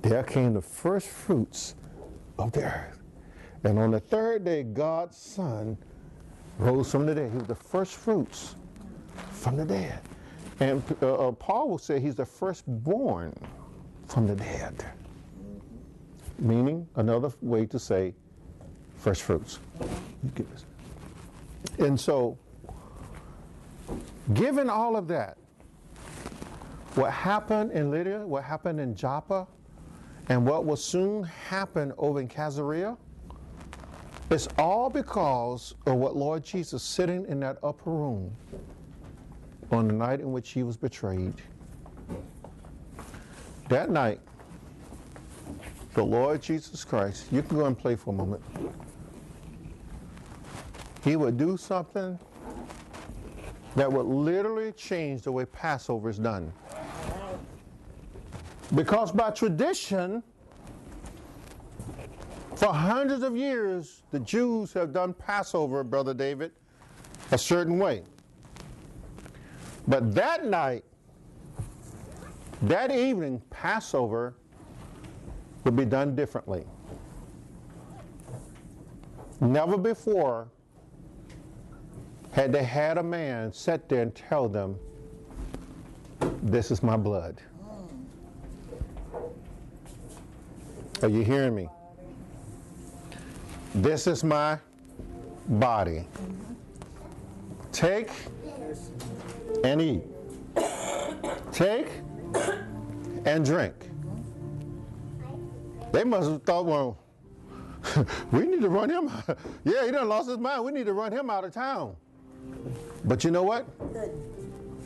there came the first fruits of the earth. And on the third day, God's Son rose from the dead. He was the first fruits from the dead. And uh, uh, Paul will say he's the firstborn from the dead. Meaning, another way to say first fruits. And so, given all of that, what happened in Lydia, what happened in Joppa, and what will soon happen over in Caesarea, it's all because of what Lord Jesus sitting in that upper room on the night in which he was betrayed. That night, the Lord Jesus Christ, you can go and play for a moment. He would do something that would literally change the way Passover is done. Because by tradition, for hundreds of years, the Jews have done Passover, Brother David, a certain way. But that night, that evening, Passover would be done differently. Never before had they had a man sit there and tell them, This is my blood. Are you hearing me? This is my body. Take and eat. Take and drink. They must have thought, well, we need to run him. yeah, he done lost his mind. We need to run him out of town. But you know what?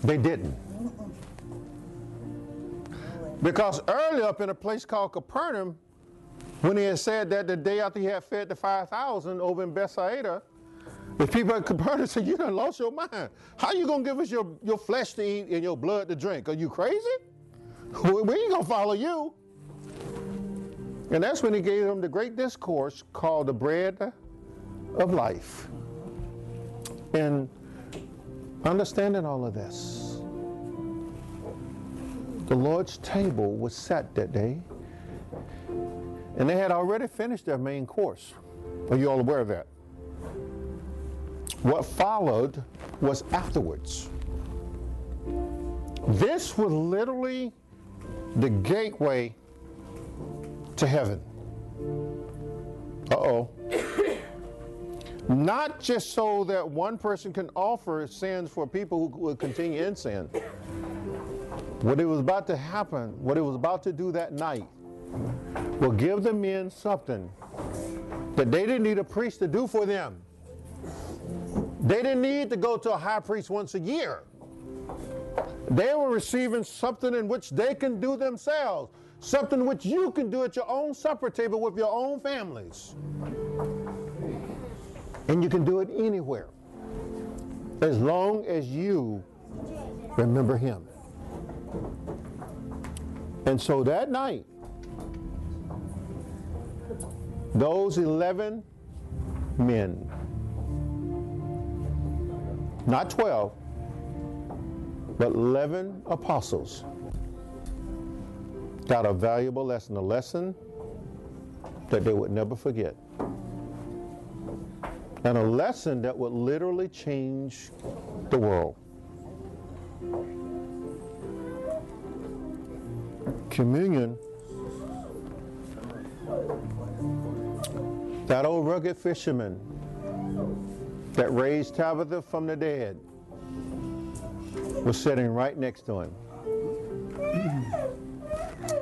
They didn't. Because early up in a place called Capernaum, when he had said that the day after he had fed the 5,000 over in Bethsaida, the people at Capernaum said, you done lost your mind. How you going to give us your, your flesh to eat and your blood to drink? Are you crazy? We ain't going to follow you. And that's when he gave them the great discourse called the bread of life. And understanding all of this, the Lord's table was set that day, and they had already finished their main course. Are you all aware of that? What followed was afterwards. This was literally the gateway to heaven. Uh oh. Not just so that one person can offer sins for people who will continue in sin. What it was about to happen, what it was about to do that night, will give the men something that they didn't need a priest to do for them. They didn't need to go to a high priest once a year. They were receiving something in which they can do themselves, something which you can do at your own supper table with your own families. And you can do it anywhere, as long as you remember Him. And so that night, those 11 men, not 12, but 11 apostles, got a valuable lesson, a lesson that they would never forget. And a lesson that would literally change the world. Communion, that old rugged fisherman that raised Tabitha from the dead was sitting right next to him.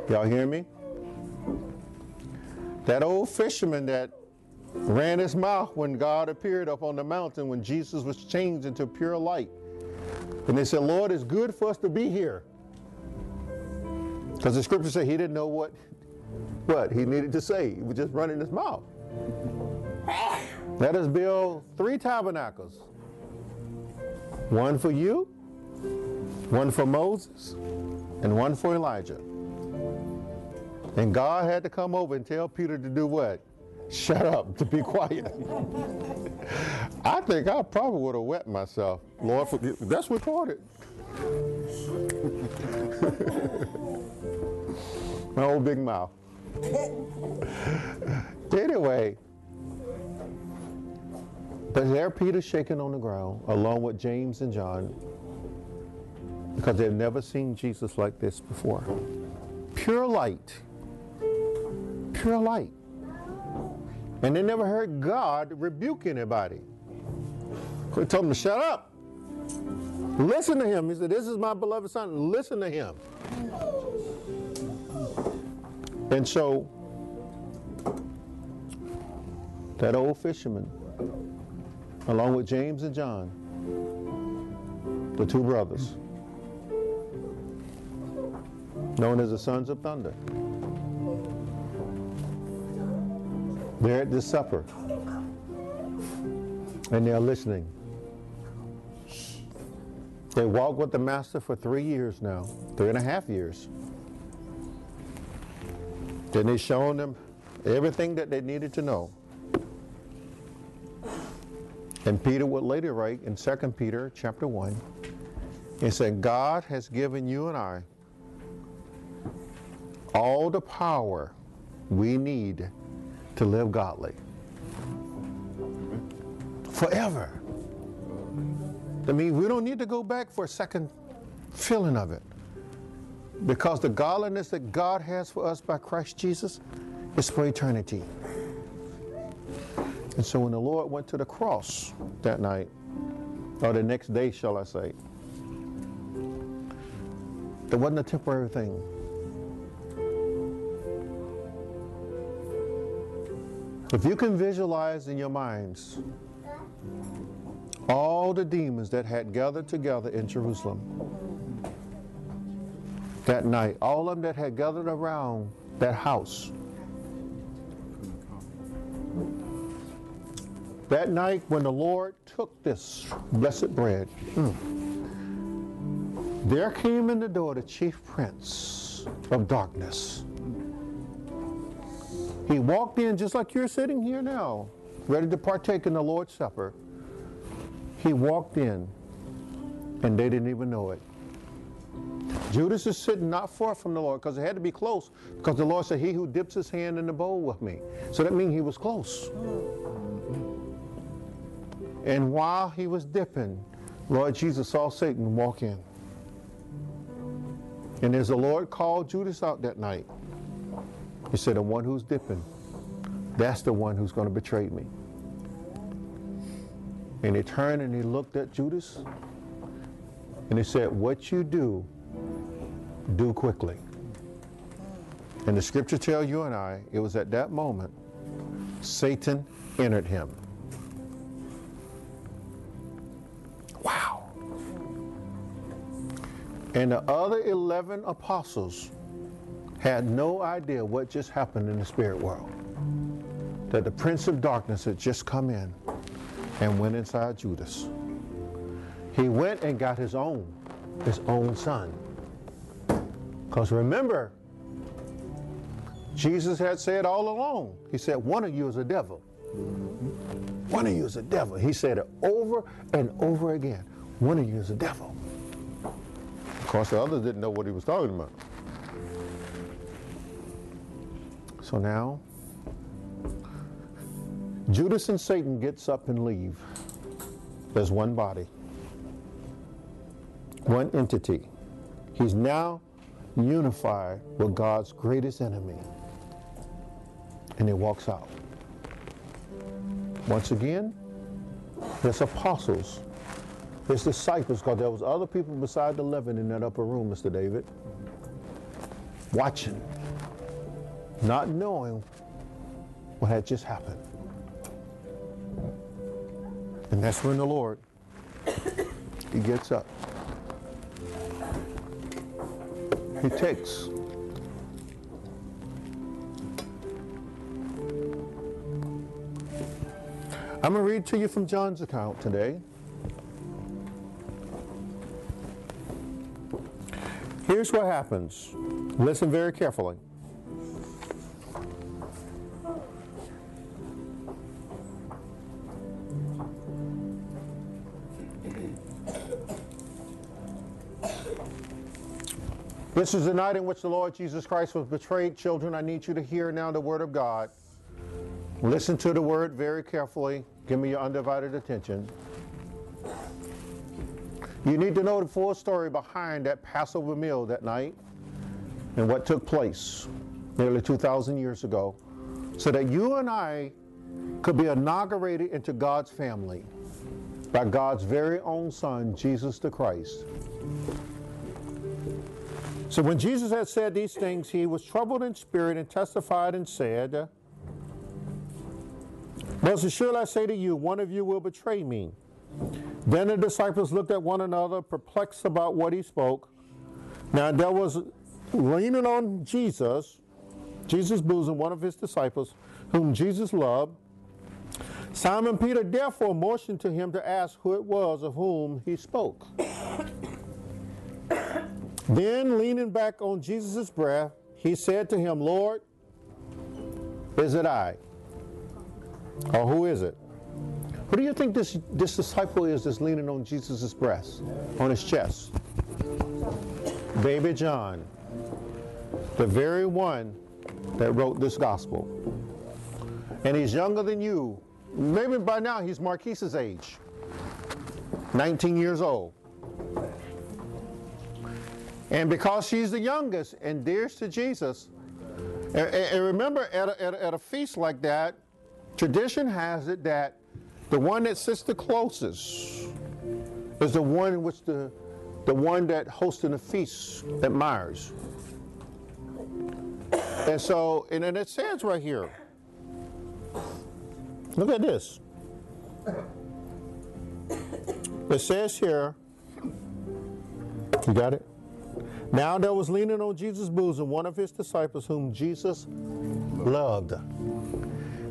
Y'all hear me? That old fisherman that ran his mouth when God appeared up on the mountain when Jesus was changed into pure light. And they said, Lord, it's good for us to be here. Because the scripture said he didn't know what, what he needed to say. He was just running his mouth. Let us build three tabernacles. One for you, one for Moses, and one for Elijah. And God had to come over and tell Peter to do what? Shut up, to be quiet. I think I probably would have wet myself. Lord. That's recorded. My old big mouth. anyway, but there Peter shaking on the ground, along with James and John, because they've never seen Jesus like this before. Pure light. Pure light. And they never heard God rebuke anybody. He told them to shut up. Listen to him. He said, This is my beloved son. Listen to him. And so, that old fisherman, along with James and John, the two brothers, known as the sons of thunder, they're at this supper and they're listening. They walked with the master for three years now, three and a half years. Then he's shown them everything that they needed to know. And Peter would later write in 2 Peter chapter 1, he said, God has given you and I all the power we need to live godly. Forever. I mean, we don't need to go back for a second feeling of it. Because the godliness that God has for us by Christ Jesus is for eternity. And so when the Lord went to the cross that night, or the next day, shall I say, there wasn't a temporary thing. If you can visualize in your minds all the demons that had gathered together in Jerusalem that night, all of them that had gathered around that house. That night when the Lord took this blessed bread, mm, there came in the door the chief prince of darkness. He walked in just like you're sitting here now, ready to partake in the Lord's Supper. He walked in, and they didn't even know it. Judas is sitting not far from the Lord because it had to be close because the Lord said, He who dips his hand in the bowl with me. So that means he was close. And while he was dipping, Lord Jesus saw Satan walk in. And as the Lord called Judas out that night, he said, The one who's dipping, that's the one who's going to betray me. And he turned and he looked at Judas and he said, What you do, do quickly. And the scripture tells you and I, it was at that moment Satan entered him. Wow. And the other 11 apostles had no idea what just happened in the spirit world. That the prince of darkness had just come in and went inside Judas. He went and got his own, his own son. Because remember, Jesus had said all along, He said, one of you is a devil. One of you is a devil. He said it over and over again. One of you is a devil. Of course, the others didn't know what he was talking about. So now, Judas and Satan gets up and leave. There's one body, one entity. He's now unified with God's greatest enemy. And he walks out. Once again, there's apostles, there's disciples, because there was other people beside the eleven in that upper room, Mr. David, watching, not knowing what had just happened. And that's when the Lord, he gets up. He takes I'm going to read to you from John's account today. Here's what happens. Listen very carefully. This is the night in which the Lord Jesus Christ was betrayed. Children, I need you to hear now the word of God. Listen to the word very carefully. Give me your undivided attention. You need to know the full story behind that Passover meal that night and what took place nearly 2,000 years ago so that you and I could be inaugurated into God's family by God's very own Son, Jesus the Christ. So when Jesus had said these things, he was troubled in spirit and testified and said, Most assuredly I say to you, one of you will betray me. Then the disciples looked at one another, perplexed about what he spoke. Now there was leaning on Jesus, Jesus' bosom, one of his disciples, whom Jesus loved. Simon Peter therefore motioned to him to ask who it was of whom he spoke. Then, leaning back on Jesus' breast, he said to him, Lord, is it I? Or who is it? Who do you think this, this disciple is that's leaning on Jesus' breast, on his chest? Baby John, the very one that wrote this gospel. And he's younger than you. Maybe by now he's Marquise's age, 19 years old. And because she's the youngest and dearest to Jesus, and, and remember at a, at, a, at a feast like that, tradition has it that the one that sits the closest is the one which the, the one that hosting the feast admires. And so, and then it says right here, look at this. It says here, you got it? Now there was leaning on Jesus' bosom one of his disciples whom Jesus loved.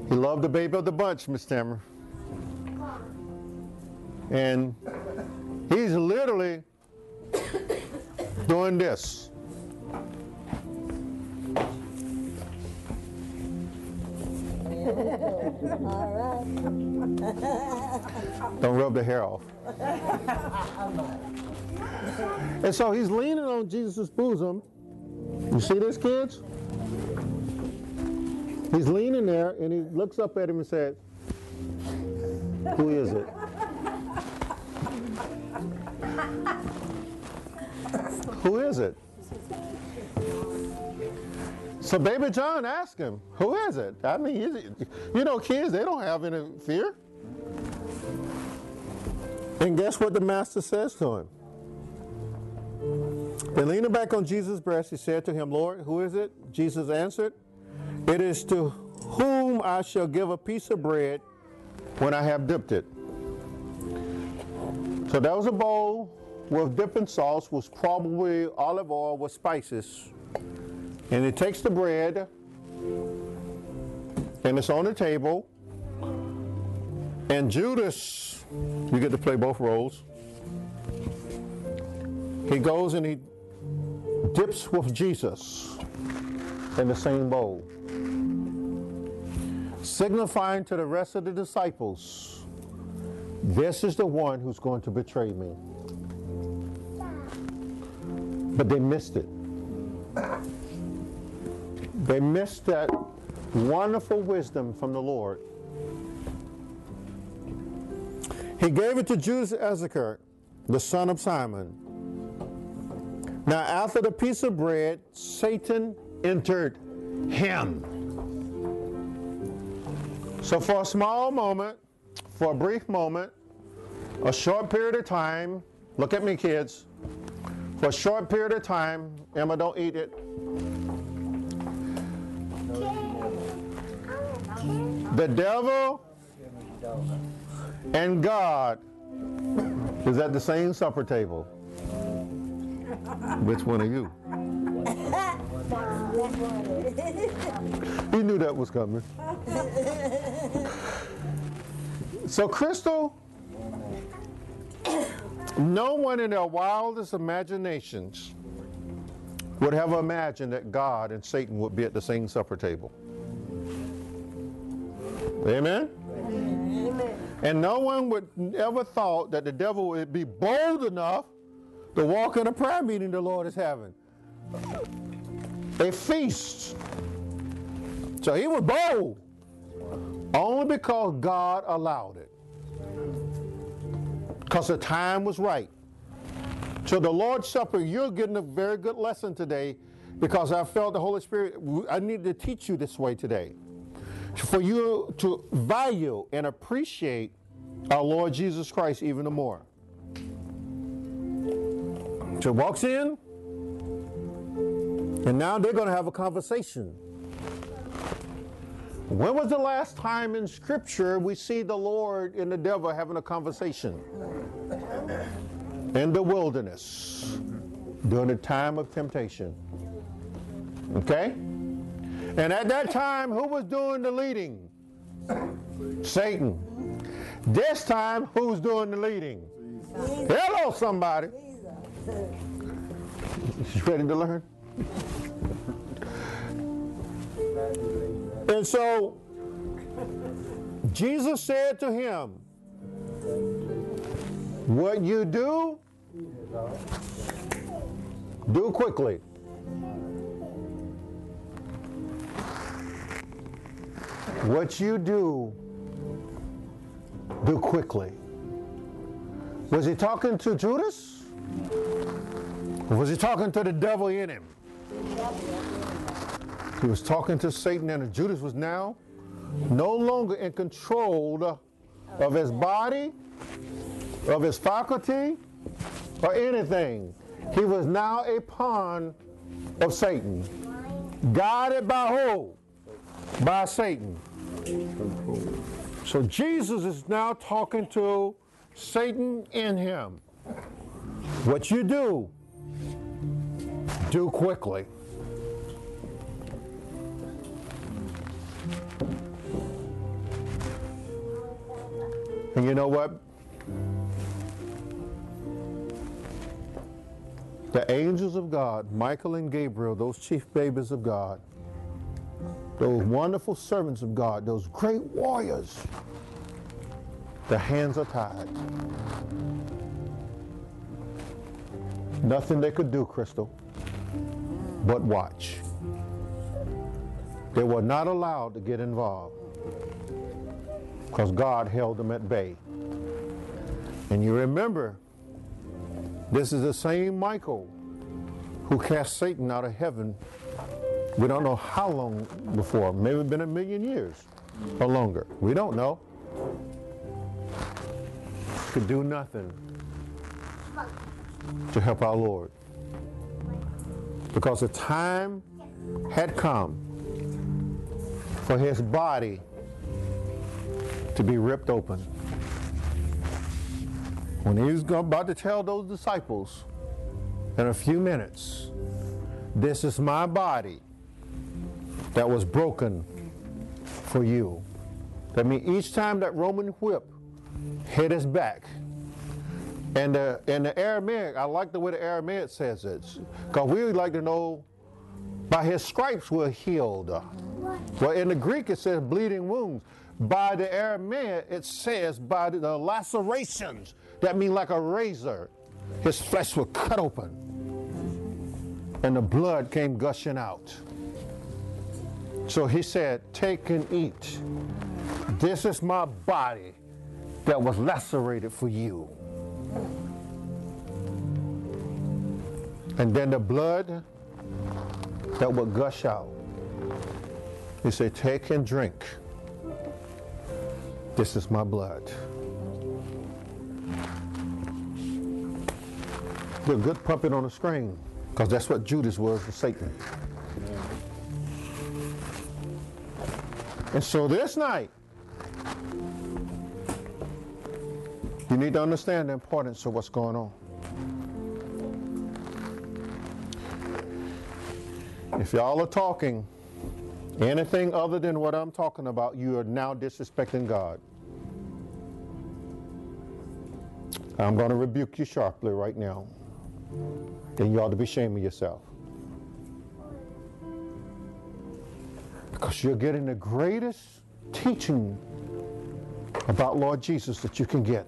He loved the baby of the bunch, Miss Tamara. And he's literally doing this. All Don't rub the hair off. and so he's leaning on Jesus' bosom. You see this, kids? He's leaning there and he looks up at him and says, Who is it? Who is it? So baby John asked him, who is it? I mean, you know, kids, they don't have any fear. And guess what the master says to him? Then leaning back on Jesus' breast, he said to him, Lord, who is it? Jesus answered, It is to whom I shall give a piece of bread when I have dipped it. So that was a bowl with dipping sauce, was probably olive oil with spices. And it takes the bread, and it's on the table. And Judas, you get to play both roles. He goes and he dips with Jesus in the same bowl, signifying to the rest of the disciples, this is the one who's going to betray me. But they missed it. They missed that wonderful wisdom from the Lord. He gave it to Judas Iscariot, the son of Simon. Now, after the piece of bread, Satan entered him. So, for a small moment, for a brief moment, a short period of time, look at me, kids. For a short period of time, Emma, don't eat it. The devil and God is at the same supper table. Which one are you? He knew that was coming. So, Crystal, no one in their wildest imaginations would have imagined that God and Satan would be at the same supper table. Amen? And no one would ever thought that the devil would be bold enough to walk in a prayer meeting the Lord is having. A feast. So he was bold. Only because God allowed it. Because the time was right. So the Lord's Supper, you're getting a very good lesson today because I felt the Holy Spirit, I need to teach you this way today. For you to value and appreciate our Lord Jesus Christ even more. So walks in, and now they're going to have a conversation. When was the last time in Scripture we see the Lord and the devil having a conversation? In the wilderness, during the time of temptation. Okay? And at that time, who was doing the leading? Satan. This time, who's doing the leading? Hello, somebody. You ready to learn? And so Jesus said to him, What you do, do quickly. What you do, do quickly. Was he talking to Judas? Or was he talking to the devil in him? He was talking to Satan, and Judas was now no longer in control of his body, of his faculty, or anything. He was now a pawn of Satan. Guided by who? By Satan. So Jesus is now talking to Satan in him. What you do, do quickly. And you know what? The angels of God, Michael and Gabriel, those chief babies of God, those wonderful servants of God, those great warriors, the hands are tied. Nothing they could do, Crystal, but watch. They were not allowed to get involved because God held them at bay. And you remember, this is the same Michael who cast Satan out of heaven. We don't know how long before, maybe been a million years or longer. We don't know. Could do nothing to help our Lord. Because the time had come for his body to be ripped open. When he was about to tell those disciples in a few minutes, this is my body that was broken for you. That means each time that Roman whip hit his back, and uh, the, in the Aramaic, I like the way the Aramaic says it, because we would like to know by his stripes we're healed. Well, in the Greek it says bleeding wounds. By the Aramaic it says by the lacerations. That means like a razor. His flesh was cut open, and the blood came gushing out. So he said, Take and eat. This is my body that was lacerated for you. And then the blood that would gush out. He said, Take and drink. This is my blood. The good puppet on the screen, because that's what Judas was to Satan. And so this night, need to understand the importance of what's going on. If y'all are talking anything other than what I'm talking about, you are now disrespecting God. I'm going to rebuke you sharply right now. And you ought to be ashamed of yourself. Because you're getting the greatest teaching about Lord Jesus that you can get.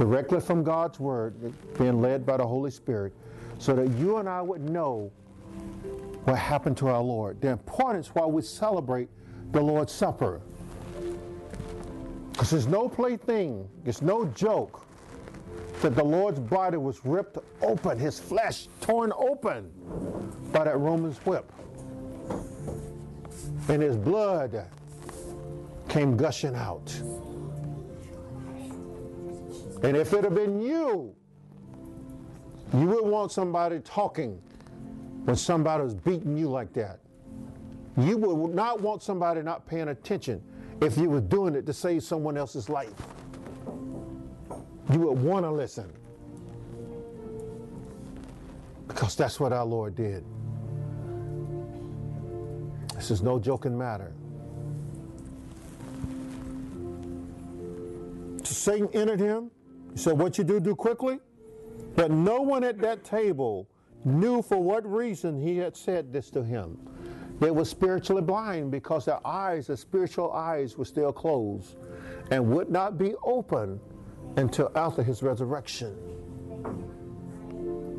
Directly from God's Word, being led by the Holy Spirit, so that you and I would know what happened to our Lord. The importance why we celebrate the Lord's Supper. Because there's no plaything, it's no joke that the Lord's body was ripped open, his flesh torn open by that Roman's whip. And his blood came gushing out. And if it had been you, you would want somebody talking when somebody was beating you like that. You would not want somebody not paying attention if you were doing it to save someone else's life. You would want to listen. Because that's what our Lord did. This is no joking matter. So Satan entered him. He said, What you do, do quickly. But no one at that table knew for what reason he had said this to him. They were spiritually blind because their eyes, their spiritual eyes, were still closed and would not be open until after his resurrection.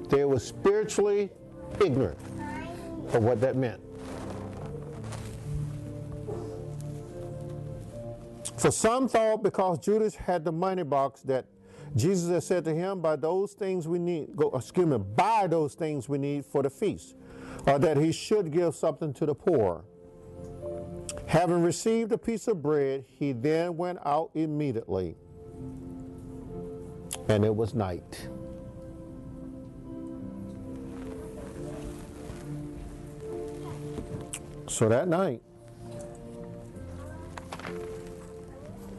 They were spiritually ignorant of what that meant. For some thought because Judas had the money box that Jesus had said to him, by those things we need, go, excuse me, buy those things we need for the feast, or that he should give something to the poor. Having received a piece of bread, he then went out immediately. And it was night. So that night,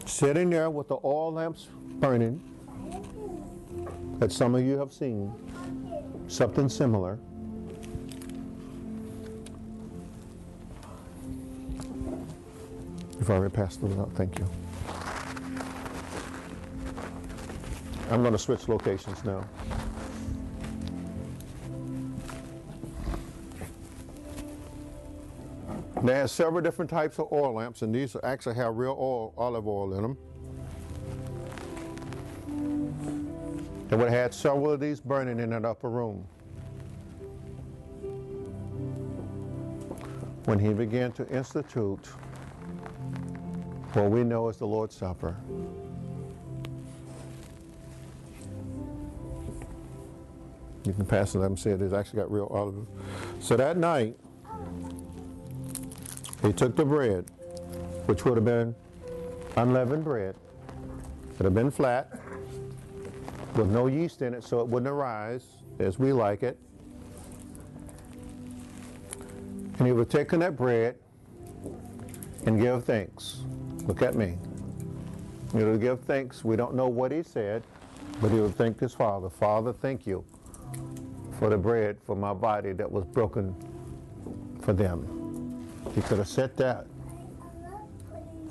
sitting there with the oil lamps burning, that some of you have seen, something similar. You've already passed those out, thank you. I'm going to switch locations now. They have several different types of oil lamps, and these actually have real oil, olive oil in them. They would have had several of these burning in that upper room. When he began to institute what we know as the Lord's Supper. You can pass it, let them see it. It's actually got real olive. So that night, he took the bread, which would have been unleavened bread. It would have been flat, with no yeast in it, so it wouldn't arise as we like it. And he would taken that bread and give thanks. Look at me. He would give thanks. We don't know what he said, but he would thank his father. Father, thank you for the bread for my body that was broken for them. He could have said that.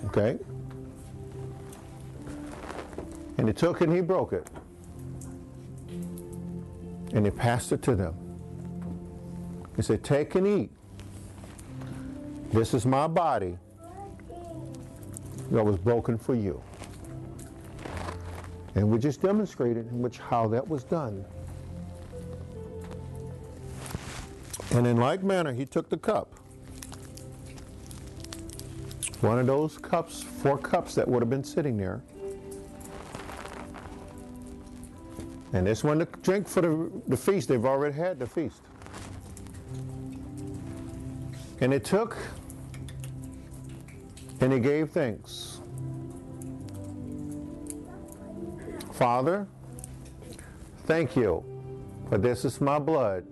Okay? And he took and he broke it. And he passed it to them. He said, Take and eat. This is my body that was broken for you. And we just demonstrated in which how that was done. And in like manner, he took the cup. One of those cups, four cups that would have been sitting there. And this one to drink for the, the feast. They've already had the feast. And it took and he gave thanks. Father, thank you, for this is my blood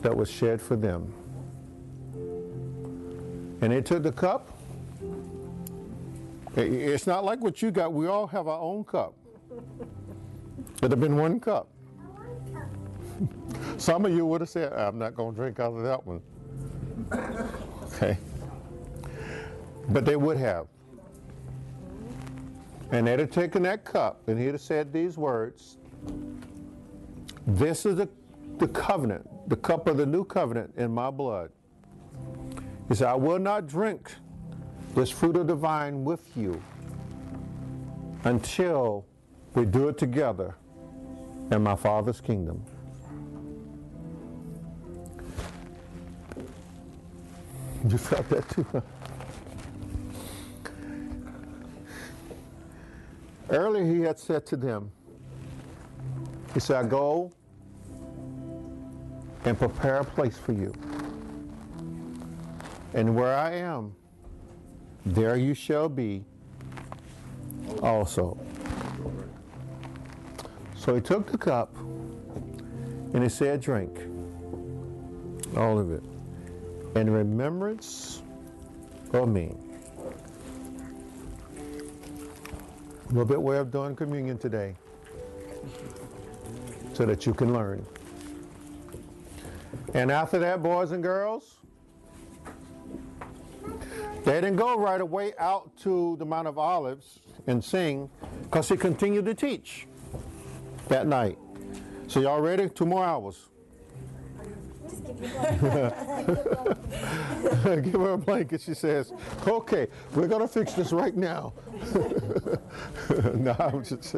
that was shed for them. And he took the cup It's not like what you got. We all have our own cup. It'd have been one cup. Some of you would have said, I'm not going to drink out of that one. Okay. But they would have. And they'd have taken that cup and he'd have said these words This is the, the covenant, the cup of the new covenant in my blood. He said, I will not drink this fruit of the vine with you until we do it together in my Father's kingdom. You felt that too? huh? Earlier, he had said to them, He said, I go and prepare a place for you. And where I am, there you shall be also. So he took the cup and he said, Drink all of it in remembrance of me. A little bit way of doing communion today so that you can learn. And after that, boys and girls, they didn't go right away out to the Mount of Olives and sing because he continued to teach that night. So y'all ready? Two more hours. Give her a blanket. She says, "Okay, we're gonna fix this right now." no, I'm just.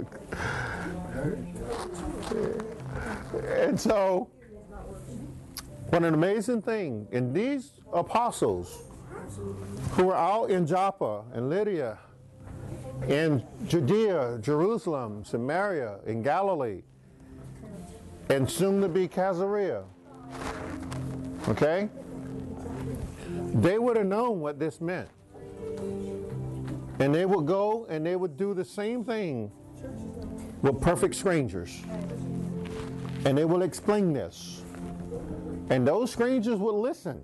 And so, what an amazing thing! And these apostles who were out in Joppa and Lydda, in Judea, Jerusalem, Samaria, in Galilee, and soon to be Caesarea. Okay? They would have known what this meant. And they would go and they would do the same thing with perfect strangers. And they will explain this. And those strangers would listen.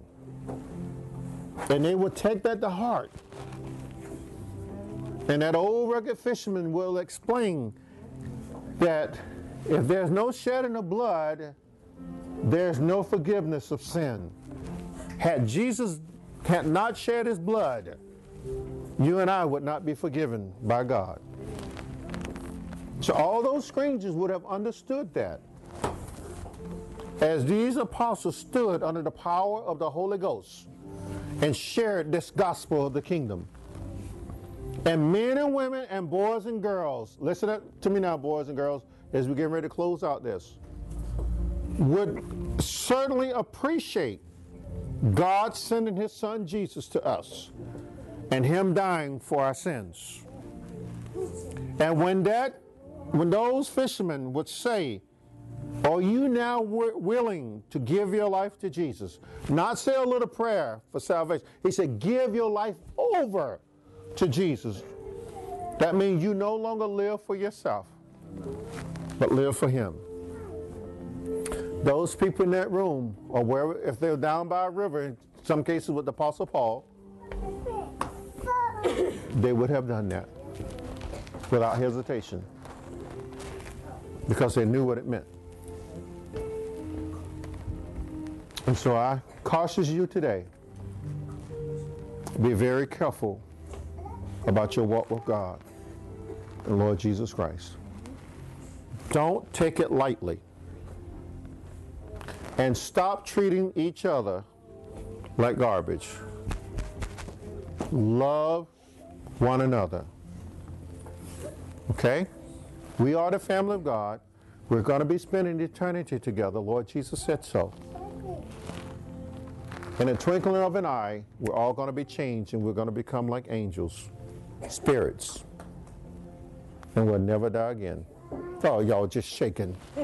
And they would take that to heart. And that old rugged fisherman will explain that if there's no shedding of blood, there's no forgiveness of sin. Had Jesus had not shed his blood, you and I would not be forgiven by God. So all those strangers would have understood that. As these apostles stood under the power of the Holy Ghost and shared this gospel of the kingdom. And men and women and boys and girls, listen up to me now, boys and girls, as we get ready to close out this, would certainly appreciate God sending his son Jesus to us and him dying for our sins. And when that when those fishermen would say, Are you now wi- willing to give your life to Jesus? Not say a little prayer for salvation. He said, Give your life over to Jesus. That means you no longer live for yourself, but live for Him. Those people in that room, or wherever, if they're down by a river, in some cases with the Apostle Paul, they would have done that without hesitation because they knew what it meant. And so I caution you today be very careful about your walk with God and Lord Jesus Christ. Don't take it lightly. And stop treating each other like garbage. Love one another. Okay? We are the family of God. We're going to be spending eternity together. Lord Jesus said so. In a twinkling of an eye, we're all going to be changed and we're going to become like angels, spirits. And we'll never die again. Oh, y'all just shaking.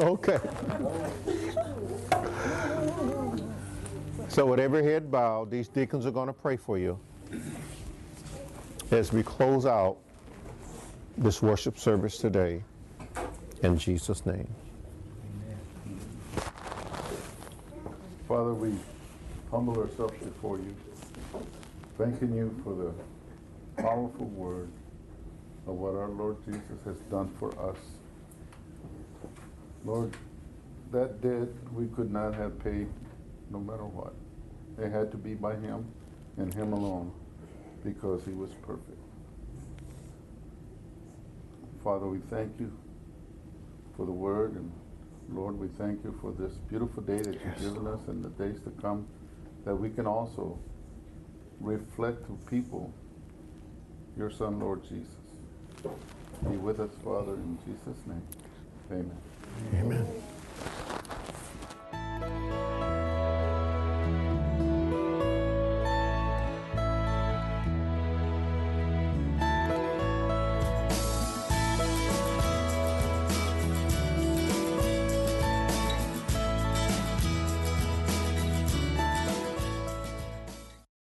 okay. So, with every head bowed, these deacons are going to pray for you as we close out this worship service today. In Jesus' name. Father, we humble ourselves before you. Thanking you for the powerful word of what our Lord Jesus has done for us. Lord, that debt we could not have paid no matter what. It had to be by Him and Him alone because He was perfect. Father, we thank you for the word and Lord, we thank you for this beautiful day that you've given us and the days to come that we can also reflect to people your Son, Lord Jesus. Be with us, Father, in Jesus' name. Amen. Amen.